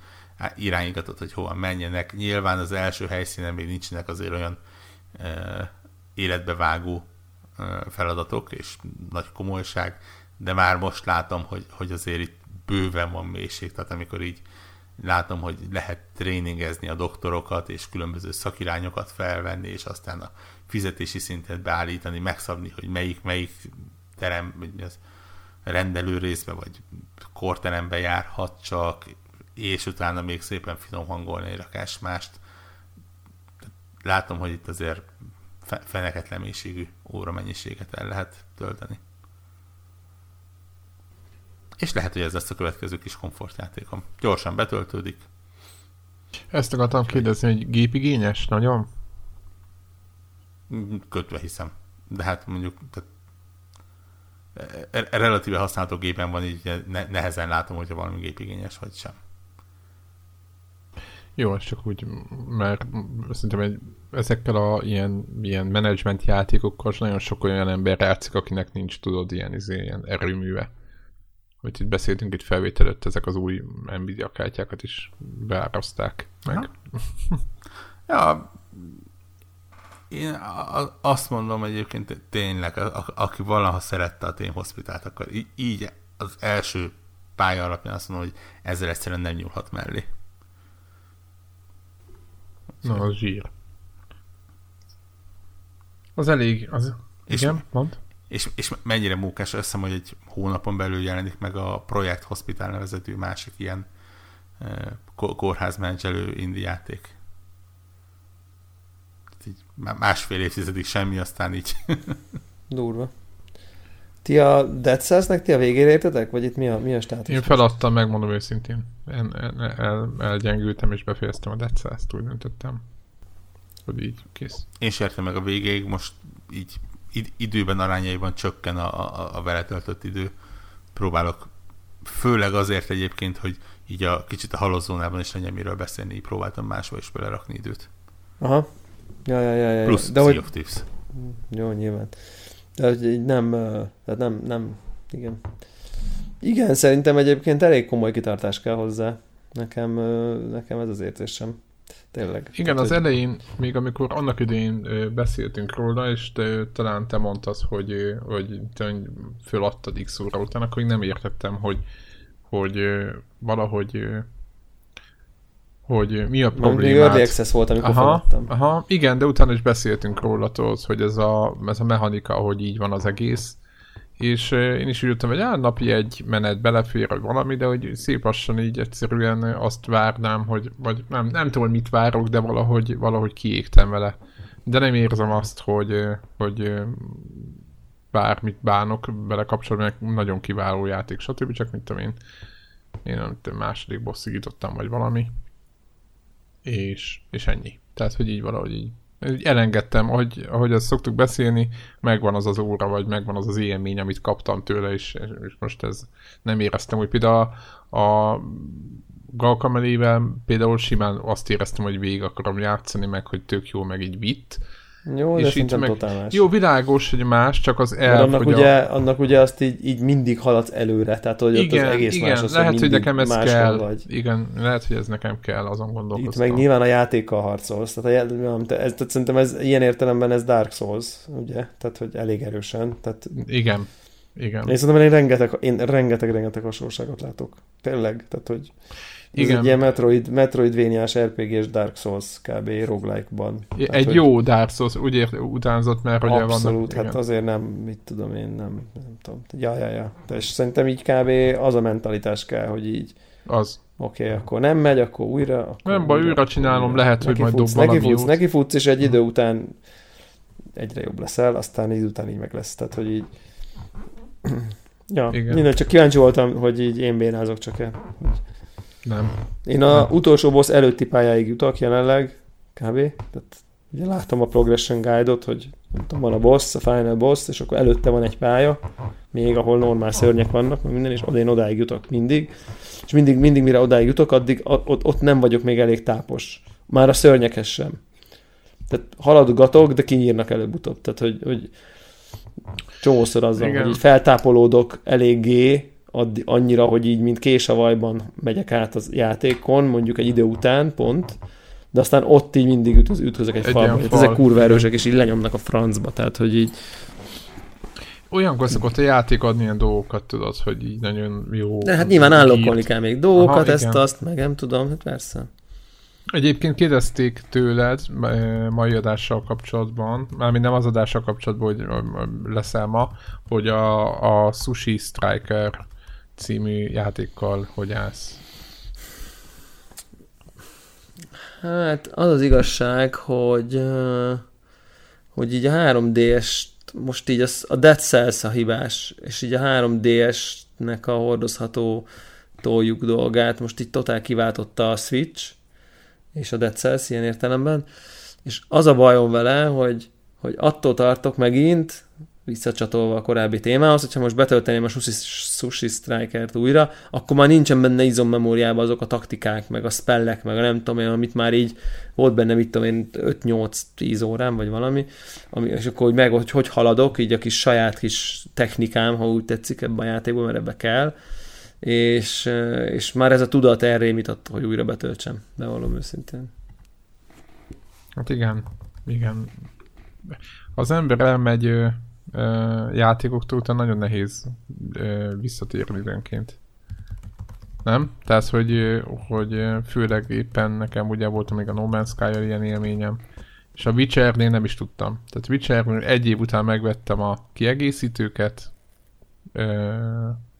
[SPEAKER 3] irányígatod, hogy hova menjenek. Nyilván az első helyszínen még nincsenek azért olyan e, életbevágó e, feladatok és nagy komolyság, de már most látom, hogy, hogy azért itt bőven van mélység, tehát amikor így látom, hogy lehet tréningezni a doktorokat, és különböző szakirányokat felvenni, és aztán a fizetési szintet beállítani, megszabni, hogy melyik, melyik terem, vagy az rendelő részbe, vagy korterembe járhat csak, és utána még szépen finom hangolni egy rakás mást. Látom, hogy itt azért feneketlen mélységű óra mennyiséget el lehet tölteni. És lehet, hogy ez lesz a következő kis komfortjátékom. Gyorsan betöltődik.
[SPEAKER 2] Ezt akartam kérdezni, hogy gépigényes nagyon?
[SPEAKER 3] Kötve hiszem. De hát mondjuk tehát e, e, relatíve használható gépen van, így nehezen látom, hogyha valami gépigényes vagy sem.
[SPEAKER 2] Jó, ez csak úgy, mert szerintem egy, ezekkel a ilyen, ilyen menedzsment játékokkal nagyon sok olyan ember játszik, akinek nincs, tudod, ilyen, izé, ilyen erőműve. Hogy itt beszéltünk itt felvételött, ezek az új Nvidia kártyákat is beáraszták meg. [LAUGHS]
[SPEAKER 3] ja, én azt mondom egyébként tényleg, aki valaha szerette a Team Hospitát, akkor így az első pálya alapján azt mondom, hogy ezzel egyszerűen nem nyúlhat mellé.
[SPEAKER 2] Na, az zsír. Az elég, az... És, igen, mond.
[SPEAKER 3] És, és mennyire mókás, azt hiszem, hogy egy hónapon belül jelenik meg a Projekt Hospital nevezetű másik ilyen kórházmenedzselő indi játék. Így másfél évtizedig semmi, aztán így. [LAUGHS]
[SPEAKER 1] Durva. Ti a Dead Cells-nek ti a végére értetek? Vagy itt mi a, mi a státusz?
[SPEAKER 2] Én feladtam, megmondom őszintén. Én el, el, elgyengültem és befejeztem a Dead Cells-t, úgy döntöttem. Hogy így kész.
[SPEAKER 3] Én sem értem meg a végéig, most így időben arányaiban csökken a, a, a vele töltött idő. Próbálok, főleg azért egyébként, hogy így a kicsit a halozónában is legyen miről beszélni, így próbáltam máshol is belerakni időt.
[SPEAKER 1] Aha. Ja, ja, ja, ja.
[SPEAKER 3] Plusz De hogy...
[SPEAKER 1] Jó, nyilván. De hogy így nem, tehát nem, nem, igen. Igen, szerintem egyébként elég komoly kitartás kell hozzá. Nekem, nekem ez az érzésem. Tényleg.
[SPEAKER 2] Igen, Tehát, az hogy... elején, még amikor annak idején beszéltünk róla, és te, talán te mondtad, hogy, hogy te föladtad X óra után, akkor én nem értettem, hogy, hogy valahogy hogy mi a probléma. Még
[SPEAKER 1] early access volt, amikor aha,
[SPEAKER 2] aha, igen, de utána is beszéltünk róla, tudod, hogy ez a, ez a mechanika, hogy így van az egész. És én is ültem, hogy á, napi egy menet belefér, vagy valami, de hogy szép lassan így egyszerűen azt várnám, hogy, vagy nem, nem tudom, mit várok, de valahogy, valahogy kiégtem vele. De nem érzem azt, hogy, hogy bármit bánok vele kapcsolatban, nagyon kiváló játék, stb. Csak mint tudom én, én nem tudom, második bosszig jutottam, vagy valami és, és ennyi. Tehát, hogy így valahogy így elengedtem, ahogy, ahogy azt szoktuk beszélni, megvan az az óra, vagy megvan az az élmény, amit kaptam tőle, és, és most ez nem éreztem, hogy például a, a Galkamelével például simán azt éreztem, hogy végig akarom játszani, meg hogy tök jó, meg így vitt,
[SPEAKER 1] jó, és de meg, totál más.
[SPEAKER 2] Jó, világos, hogy más, csak az el,
[SPEAKER 1] annak, hogy ugye, a... annak ugye azt így, így mindig haladsz előre, tehát hogy igen, ott az egész
[SPEAKER 2] igen,
[SPEAKER 1] más az,
[SPEAKER 2] lehet, hogy, hogy nekem ez kell. Vagy. Igen, lehet, hogy ez nekem kell, azon gondolkoztam.
[SPEAKER 1] Itt meg nyilván a játékkal harcolsz, tehát, a, ez, tehát szerintem ez ilyen értelemben ez Dark Souls, ugye? Tehát, hogy elég erősen. Tehát,
[SPEAKER 2] igen. Igen.
[SPEAKER 1] Én szerintem én rengeteg, én rengeteg, rengeteg hasonlóságot látok. Tényleg, tehát, hogy igen. Ez egy ilyen Metroid, Metroidvania-s RPG-s Dark Souls kb. roguelike-ban.
[SPEAKER 2] Hát, egy jó Dark Souls, úgy ért, utánzott, mert hogy
[SPEAKER 1] vannak... Abszolút, hát azért nem, mit tudom én, nem, nem tudom. Ja, ja, ja. De és szerintem így kb. az a mentalitás kell, hogy így
[SPEAKER 2] az.
[SPEAKER 1] Oké, okay, akkor nem megy, akkor újra. Akkor
[SPEAKER 2] nem baj, újra csinálom, újra. lehet, neki hogy majd dob
[SPEAKER 1] valami neki futsz, neki futsz, és egy idő után egyre jobb leszel, aztán idő után így meg lesz. Tehát, hogy így... [CLEARS THROAT] ja, Igen. minden, csak kíváncsi voltam, hogy így én bénázok csak el.
[SPEAKER 2] Nem.
[SPEAKER 1] Én a nem. utolsó boss előtti pályáig jutok jelenleg, kb. Tehát ugye látom a progression guide-ot, hogy nem tudom, van a boss, a final boss, és akkor előtte van egy pálya, még ahol normál szörnyek vannak, minden, és oda én odáig jutok mindig. És mindig, mindig mire odáig jutok, addig ott, ott nem vagyok még elég tápos. Már a szörnyekhez sem. Tehát haladgatok, de kinyírnak előbb-utóbb. Tehát, hogy, hogy csomószor azzal, Igen. hogy így feltápolódok eléggé, addi, annyira, hogy így, mint késavajban megyek át az játékon, mondjuk egy idő után pont, de aztán ott így mindig ütköz, ütközök egy, egy falba. Fal. Ezek kurva erősek, és így lenyomnak a francba, tehát hogy így
[SPEAKER 2] Olyankor szokott a játék adni ilyen dolgokat, tudod, hogy így nagyon jó.
[SPEAKER 1] De hát nyilván állokkolni kell még dolgokat, Aha, ezt, igen. azt, meg nem tudom, hát persze.
[SPEAKER 2] Egyébként kérdezték tőled eh, mai adással kapcsolatban, mármint nem az adással kapcsolatban, hogy leszel ma, hogy a, a Sushi Striker című játékkal hogy állsz?
[SPEAKER 1] Hát az az hogy hogy így a 3DS most így az, a Dead Cells a hibás, és így a 3DS-nek a hordozható toljuk dolgát most így totál kiváltotta a Switch, és a Dead Cells ilyen értelemben, és az a bajom vele, hogy, hogy attól tartok megint, visszacsatolva a korábbi témához, hogyha most betölteném a Sushi, Sushi Striker-t újra, akkor már nincsen benne izommemóriában azok a taktikák, meg a spellek, meg a nem tudom én, amit már így volt benne, mit tudom én, 5-8-10 órán, vagy valami, ami, és akkor hogy meg, hogy hogy haladok, így a kis saját kis technikám, ha úgy tetszik ebben a játékban, mert ebbe kell, és, és már ez a tudat elrémított, hogy újra betöltsem, de valami őszintén.
[SPEAKER 2] Hát igen, igen. Az ember elmegy játékoktól utána nagyon nehéz visszatérni időnként. Nem? Tehát, hogy, hogy főleg éppen nekem ugye volt még a No Man's sky ilyen élményem, és a Witchernél nem is tudtam. Tehát Witcher egy év után megvettem a kiegészítőket,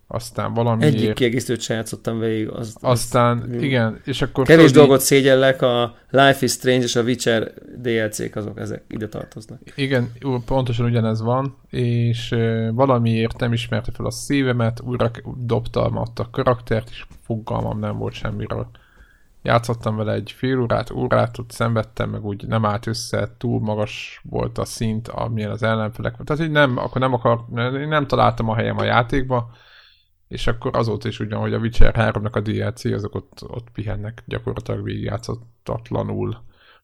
[SPEAKER 2] aztán valami.
[SPEAKER 1] Egyik kiegészítőt se játszottam végig. Az,
[SPEAKER 2] aztán, az, igen, és akkor...
[SPEAKER 1] Kevés tudod, dolgot szégyellek, a Life is Strange és a Witcher DLC-k azok, ezek ide tartoznak.
[SPEAKER 2] Igen, pontosan ugyanez van, és valamiért nem ismerte fel a szívemet, újra dobtam ott a karaktert, és fogalmam nem volt semmiről. Játszottam vele egy fél órát, órát, ott szenvedtem, meg úgy nem állt össze, túl magas volt a szint, amilyen az ellenfelek. Tehát, hogy nem, akkor nem akar, nem találtam a helyem a játékba, és akkor azóta is ugyan, hogy a Witcher 3-nak a DLC, azok ott, ott pihennek gyakorlatilag végigjátszottatlanul.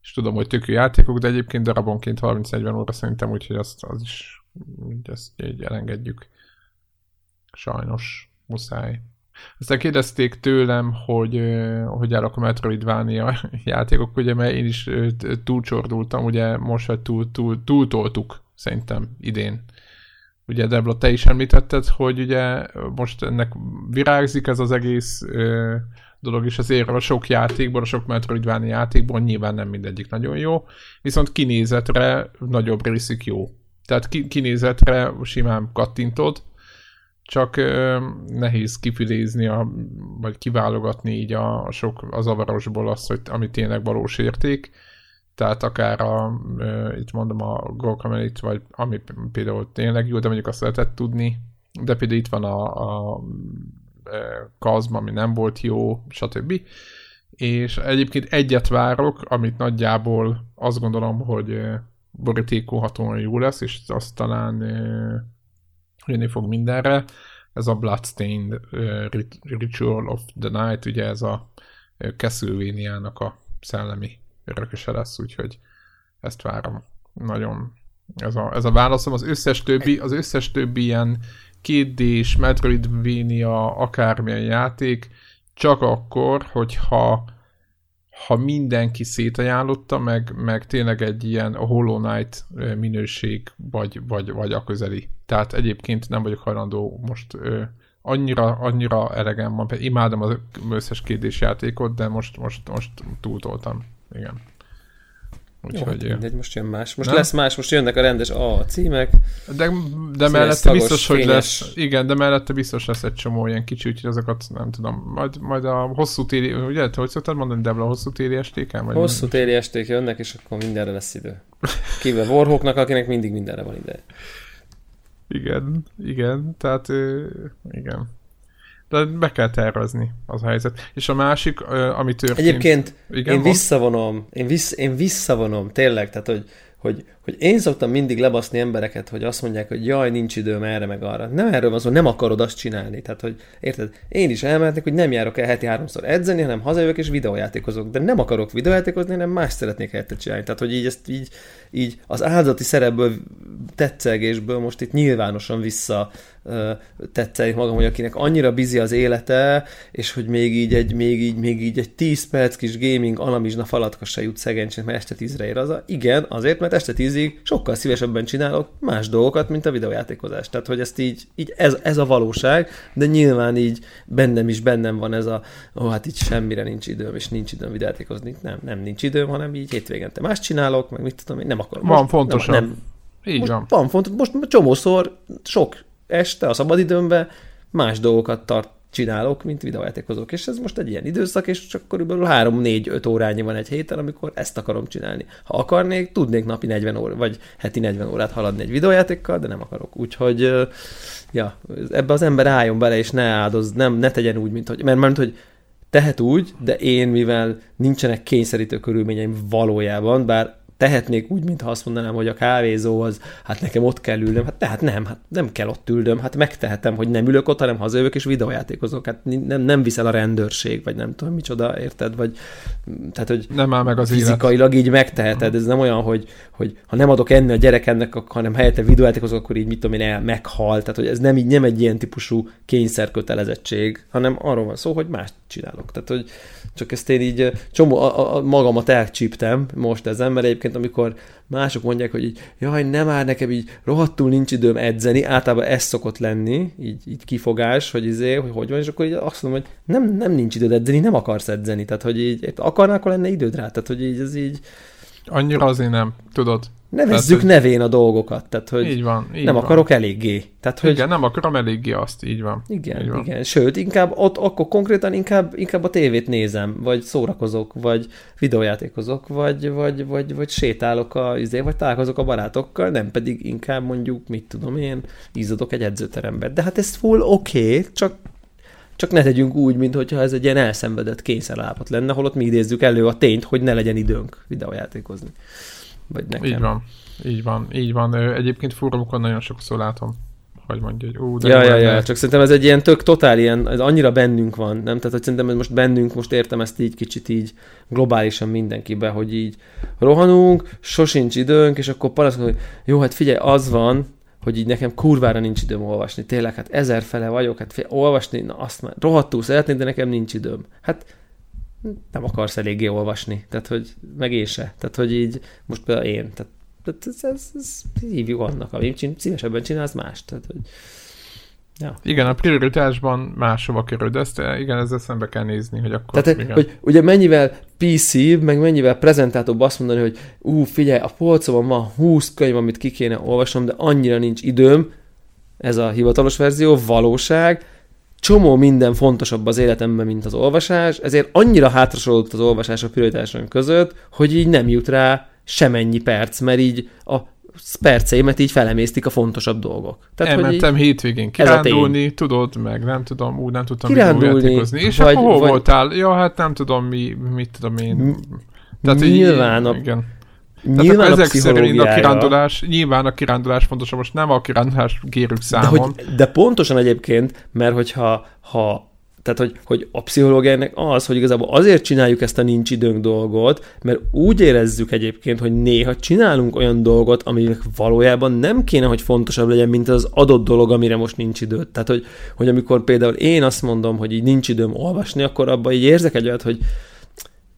[SPEAKER 2] És tudom, hogy tök játékok, de egyébként darabonként 30-40 óra szerintem, úgyhogy azt, az is, úgy ezt így elengedjük. Sajnos, muszáj. Aztán kérdezték tőlem, hogy hogy állok a Metroidvania [LAUGHS] játékok, ugye, mert én is túlcsordultam, ugye most, hogy túl, túl, túltoltuk szerintem idén ugye Debla, te is említetted, hogy ugye most ennek virágzik ez az egész dolog, és azért a sok játékból, a sok Metroidvania játékból nyilván nem mindegyik nagyon jó, viszont kinézetre nagyobb részük jó. Tehát ki, kinézetre simán kattintod, csak ö, nehéz kifilézni, a, vagy kiválogatni így a, a sok az avarosból azt, hogy ami tényleg valós érték tehát akár a, e, itt mondom a Gorkamenit, vagy ami például tényleg jó, de mondjuk azt lehetett tudni, de például itt van a, a Kazma, ami nem volt jó, stb. És egyébként egyet várok, amit nagyjából azt gondolom, hogy borítékolhatóan jó lesz, és azt talán jönni fog mindenre. Ez a Bloodstained Ritual of the Night, ugye ez a Castlevania-nak a szellemi örököse lesz, úgyhogy ezt várom. Nagyon ez a, ez a válaszom. Az összes többi, az összes többi ilyen 2D-s, Metroidvania, akármilyen játék, csak akkor, hogyha ha mindenki szétajánlotta, meg, meg tényleg egy ilyen Hollow Knight minőség, vagy, vagy, vagy a közeli. Tehát egyébként nem vagyok hajlandó most ö, annyira, annyira elegem van, imádom az összes kérdés játékot, de most, most, most túltoltam igen.
[SPEAKER 1] Úgyhogy... Jó, mindegy, most jön más. Most nem? lesz más, most jönnek a rendes A címek.
[SPEAKER 2] De, de mellette biztos, fényes. hogy lesz, igen, de mellette biztos lesz egy csomó ilyen kicsi, úgyhogy azokat nem tudom, majd, majd a hosszú téli, ugye, hogy szoktad mondani, Debla, a hosszú téli estéken?
[SPEAKER 1] Vagy hosszú téli esték jönnek, és akkor mindenre lesz idő. Kivel Warhawknak, akinek mindig mindenre van ide.
[SPEAKER 2] Igen, igen, tehát igen de be kell tervezni az helyzet. És a másik, ami történt...
[SPEAKER 1] Egyébként igen, én visszavonom, én, vissz, én visszavonom, tényleg, tehát hogy, hogy, hogy én szoktam mindig lebaszni embereket, hogy azt mondják, hogy jaj, nincs időm erre meg arra. Nem erről van szó, nem akarod azt csinálni. Tehát, hogy érted, én is elmehetek, hogy nem járok el heti háromszor edzeni, hanem hazajövök és videójátékozok. De nem akarok videójátékozni, hanem más szeretnék helyette csinálni. Tehát, hogy így ezt így, így az áldati szerepből, tetszegésből most itt nyilvánosan vissza tetszelik magam, hogy akinek annyira bizi az élete, és hogy még így egy, még így, még így egy 10 perc kis gaming alamizsna falatka se jut szegénység, mert este tízre ér az a... Igen, azért, mert este tízig sokkal szívesebben csinálok más dolgokat, mint a videójátékozás. Tehát, hogy ezt így, így ez, ez a valóság, de nyilván így bennem is bennem van ez a, ó, hát így semmire nincs időm, és nincs időm videójátékozni. Nem, nem nincs időm, hanem így hétvégente más csinálok, meg mit tudom, én nem akarom.
[SPEAKER 2] Van fontosabb. Nem, nem, így
[SPEAKER 1] most
[SPEAKER 2] van.
[SPEAKER 1] Van fontos, most csomószor sok este a szabadidőmben más dolgokat tart, csinálok, mint videójátékozók. És ez most egy ilyen időszak, és csak körülbelül 3-4-5 órányi van egy héten, amikor ezt akarom csinálni. Ha akarnék, tudnék napi 40 óra, vagy heti 40 órát haladni egy videójátékkal, de nem akarok. Úgyhogy, ja, ebbe az ember álljon bele, és ne áldoz, nem, ne tegyen úgy, mint hogy, mert, mert hogy tehet úgy, de én, mivel nincsenek kényszerítő körülményeim valójában, bár tehetnék úgy, mintha azt mondanám, hogy a kávézó az, hát nekem ott kell ülnöm, hát tehát nem, hát nem kell ott ülnöm, hát megtehetem, hogy nem ülök ott, hanem hazajövök és videójátékozok, hát nem, nem viszel a rendőrség, vagy nem tudom micsoda, érted, vagy tehát, hogy
[SPEAKER 2] nem áll meg az
[SPEAKER 1] fizikailag élet. így megteheted, ez nem olyan, hogy, hogy ha nem adok enni a gyerekemnek, hanem helyette videójátékozok, akkor így mit tudom én, el, meghal, tehát hogy ez nem, így, nem egy ilyen típusú kényszerkötelezettség, hanem arról van szó, hogy más csinálok, tehát hogy csak ezt én így csomó, a, a, magamat elcsíptem most ezen, mert egyébként amikor mások mondják, hogy így, jaj, nem áll nekem így rohadtul nincs időm edzeni, általában ez szokott lenni, így, így kifogás, hogy izé, hogy hogy van, és akkor így azt mondom, hogy nem, nem nincs időd edzeni, nem akarsz edzeni, tehát hogy így akarnál, akkor lenne időd rá, tehát hogy így ez így...
[SPEAKER 2] Annyira azért nem, tudod.
[SPEAKER 1] Nevezzük tehát, nevén a dolgokat, tehát hogy
[SPEAKER 2] így van, így
[SPEAKER 1] nem
[SPEAKER 2] van.
[SPEAKER 1] akarok eléggé. Tehát, hogy...
[SPEAKER 2] Igen, nem akarom eléggé azt, így van.
[SPEAKER 1] Igen,
[SPEAKER 2] így van.
[SPEAKER 1] igen. Sőt, inkább ott akkor konkrétan inkább, inkább a tévét nézem, vagy szórakozok, vagy videójátékozok, vagy, vagy, vagy, vagy sétálok a izé, vagy találkozok a barátokkal, nem pedig inkább mondjuk, mit tudom én, ízadok egy edzőterembe. De hát ez full oké, okay, csak csak ne tegyünk úgy, mintha ez egy ilyen elszenvedett kényszerállapot lenne, holott mi idézzük elő a tényt, hogy ne legyen időnk videójátékozni. Vagy nekem.
[SPEAKER 2] Így van, így van, így van. Egyébként fórumokon nagyon sokszor látom, hogy mondja, hogy ú, de
[SPEAKER 1] ja, ja, ja, csak szerintem ez egy ilyen tök totál ilyen, ez annyira bennünk van, nem? Tehát, hogy szerintem ez most bennünk, most értem ezt így kicsit így globálisan mindenkibe, hogy így rohanunk, sosincs időnk, és akkor panaszkodunk, hogy jó, hát figyelj, az van, hogy így nekem kurvára nincs időm olvasni. Tényleg, hát ezer fele vagyok, hát figyelj, olvasni, na azt már rohadtul szeretnék, de nekem nincs időm. Hát nem akarsz eléggé olvasni, tehát hogy meg én se. Tehát hogy így, most például én, tehát, tehát ez, ez, ez, hívjuk annak, ami szívesebben csinálsz más. Tehát, hogy,
[SPEAKER 2] Ja. Igen, a prioritásban máshova kerül, de ezt igen, ezzel szembe kell nézni, hogy akkor...
[SPEAKER 1] Tehát, igen. hogy ugye mennyivel pc meg mennyivel prezentátóbb azt mondani, hogy ú, figyelj, a polcomon van 20 könyv, amit ki kéne olvasnom, de annyira nincs időm, ez a hivatalos verzió, valóság, csomó minden fontosabb az életemben, mint az olvasás, ezért annyira hátrasolódott az olvasás a prioritásaim között, hogy így nem jut rá semennyi perc, mert így a perceimet így felemésztik a fontosabb dolgok.
[SPEAKER 2] Tehát, Elmentem hogy így, hétvégén kirándulni, tudod, meg nem tudom, úgy nem tudtam kirándulni, És vagy, akkor hol vagy, voltál? Ja, hát nem tudom, mi, mit tudom én.
[SPEAKER 1] Tehát nyilván így, a, igen.
[SPEAKER 2] Nyilván Tehát ezek szerint a kirándulás, nyilván a kirándulás fontos, most nem a kirándulás kérük számon.
[SPEAKER 1] De, hogy, de pontosan egyébként, mert hogyha ha tehát, hogy, hogy a pszichológiának az, hogy igazából azért csináljuk ezt a nincs időnk dolgot, mert úgy érezzük egyébként, hogy néha csinálunk olyan dolgot, aminek valójában nem kéne, hogy fontosabb legyen, mint az adott dolog, amire most nincs idő. Tehát, hogy, hogy amikor például én azt mondom, hogy így nincs időm olvasni, akkor abban így érzek egy olyat, hogy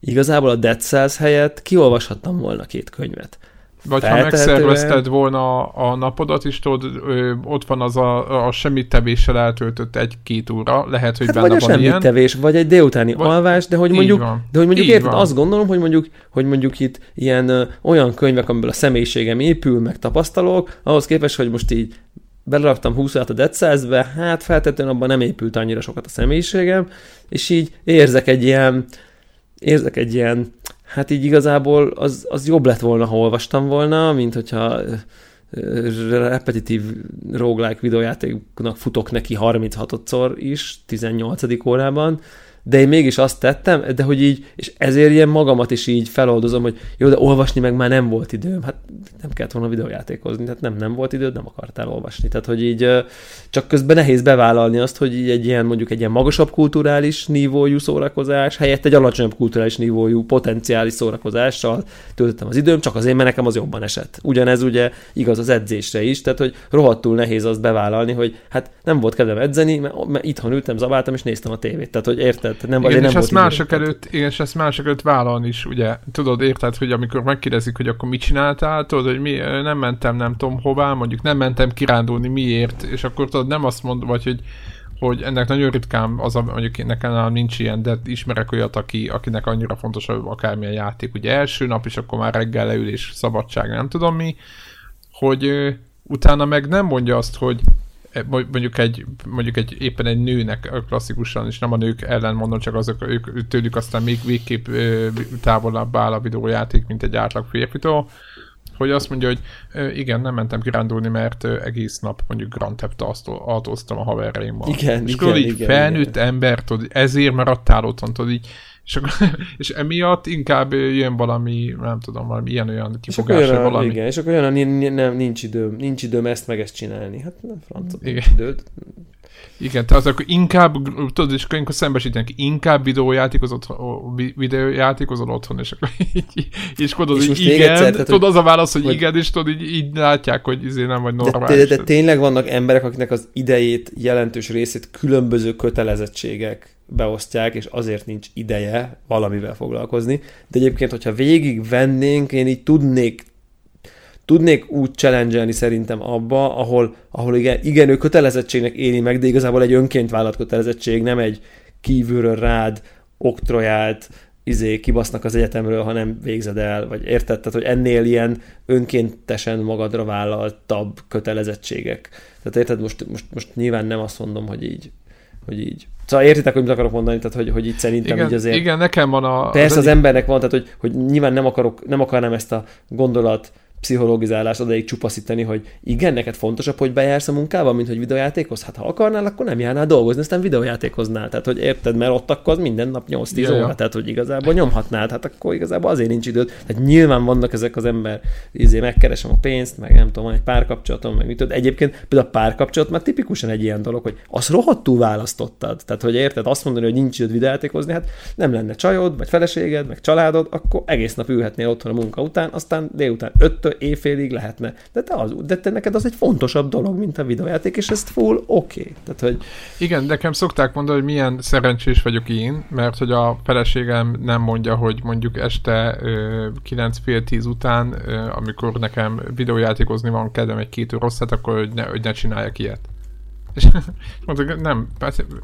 [SPEAKER 1] igazából a Dead Cells helyett kiolvashattam volna két könyvet.
[SPEAKER 2] Vagy ha megszervezted volna a napodat is, tudod, ott van az a, a semmit tevéssel eltöltött egy-két óra, lehet, hogy hát benne
[SPEAKER 1] vagy
[SPEAKER 2] van
[SPEAKER 1] a ilyen. tevés, vagy egy délutáni vagy, alvás, de hogy mondjuk, van. de hogy mondjuk érted, azt gondolom, hogy mondjuk, hogy mondjuk itt ilyen ö, olyan könyvek, amiből a személyiségem épül, meg tapasztalok, ahhoz képest, hogy most így beleraktam 20 a Dead hát feltétlenül abban nem épült annyira sokat a személyiségem, és így érzek egy ilyen, érzek egy ilyen, hát így igazából az, az jobb lett volna, ha olvastam volna, mint hogyha repetitív roguelike videójátéknak futok neki 36-szor is, 18. órában, de én mégis azt tettem, de hogy így, és ezért ilyen magamat is így feloldozom, hogy jó, de olvasni meg már nem volt időm. Hát nem kellett volna videójátékozni, tehát nem, nem volt időd, nem akartál olvasni. Tehát, hogy így csak közben nehéz bevállalni azt, hogy így egy ilyen, mondjuk egy ilyen magasabb kulturális nívójú szórakozás, helyett egy alacsonyabb kulturális nívójú potenciális szórakozással töltöttem az időm, csak azért, mert nekem az jobban esett. Ugyanez ugye igaz az edzésre is, tehát hogy rohadtul nehéz azt bevállalni, hogy hát nem volt kedvem edzeni, mert, mert itthon ültem, zabáltam és néztem a tévét. Tehát, hogy érted, tehát nem,
[SPEAKER 2] igen,
[SPEAKER 1] és
[SPEAKER 2] nem ezt mások idő, előtt, igen, és ezt mások előtt vállalni is, ugye, tudod, érted, hogy amikor megkérdezik, hogy akkor mit csináltál, tudod, hogy mi, nem mentem nem tudom hová, mondjuk nem mentem kirándulni, miért, és akkor tudod, nem azt mond, vagy hogy hogy ennek nagyon ritkán az, a, mondjuk nekem nincs ilyen, de ismerek olyat, aki, akinek annyira fontos akármilyen játék, ugye első nap, és akkor már reggel leül, és szabadság, nem tudom mi, hogy ö, utána meg nem mondja azt, hogy mondjuk egy, mondjuk egy éppen egy nőnek klasszikusan, és nem a nők ellen mondom, csak azok, ők, tőlük aztán még végképp távolabb áll a videójáték, mint egy átlag férfitől, hogy azt mondja, hogy igen, nem mentem kirándulni, mert egész nap mondjuk Grand Theft autóztam a haverjaimmal.
[SPEAKER 1] Igen,
[SPEAKER 2] és
[SPEAKER 1] igen,
[SPEAKER 2] így igen, felnőtt igen. ember, tudod, ezért maradtál otthon, tudod, így és, akkor, [LAUGHS] és emiatt inkább jön valami, nem tudom, valami ilyen-olyan kifogás, valami.
[SPEAKER 1] Igen, és akkor jön a nem, nincs időm, nincs időm ezt meg ezt csinálni. Hát nem francia, nincs időd.
[SPEAKER 2] Igen, tehát akkor inkább, tudod, és akkor szembesítenek, inkább videójátékozott, videójátékozol otthon, és akkor [LAUGHS] így, és tudod, és hogy igen, egyszer, tehát, tudod, az a válasz, hogy, hogy igen, és tudod, így, így látják, hogy izé nem vagy normális.
[SPEAKER 1] De, de, de, tényleg vannak emberek, akiknek az idejét, jelentős részét különböző kötelezettségek beosztják, és azért nincs ideje valamivel foglalkozni. De egyébként, hogyha végig vennénk, én így tudnék tudnék úgy challenge szerintem abba, ahol, ahol igen, igen, ő kötelezettségnek éli meg, de igazából egy önként vállalt kötelezettség, nem egy kívülről rád oktrojált, izé, kibasznak az egyetemről, hanem végzed el, vagy érted? Tehát, hogy ennél ilyen önkéntesen magadra vállaltabb kötelezettségek. Tehát érted, most, most, most nyilván nem azt mondom, hogy így, hogy így. Szóval értitek, hogy mit akarok mondani, tehát hogy, hogy így szerintem
[SPEAKER 2] igen,
[SPEAKER 1] így azért...
[SPEAKER 2] Igen, nekem van a...
[SPEAKER 1] Persze az, az embernek van, tehát hogy, hogy nyilván nem, akarok, nem akarnám ezt a gondolat pszichológizálást odaig csupaszítani, hogy igen, neked fontosabb, hogy bejársz a munkába, mint hogy videójátékoz? Hát ha akarnál, akkor nem járnál dolgozni, aztán videójátékoznál. Tehát, hogy érted, mert ott akkor az minden nap 8-10 ja, óra, ja. tehát, hogy igazából nyomhatnád, hát akkor igazából azért nincs időd. Tehát nyilván vannak ezek az ember, izé megkeresem a pénzt, meg nem tudom, van egy párkapcsolatom, meg mit tudod. Egyébként például a párkapcsolat már tipikusan egy ilyen dolog, hogy azt rohadtul választottad. Tehát, hogy érted, azt mondani, hogy nincs időd videójátékozni, hát nem lenne csajod, vagy feleséged, meg családod, akkor egész nap ülhetnél otthon a munka után, aztán délután 5 éjfélig lehetne. De te, az, de te neked az egy fontosabb dolog, mint a videójáték, és ez full oké. Okay. Tehát, hogy...
[SPEAKER 2] Igen, nekem szokták mondani, hogy milyen szerencsés vagyok én, mert hogy a feleségem nem mondja, hogy mondjuk este 9 fél 10 után, amikor nekem videójátékozni van kedvem egy két rosszat, akkor hogy ne, hogy ne csináljak ilyet. És mondta, nem,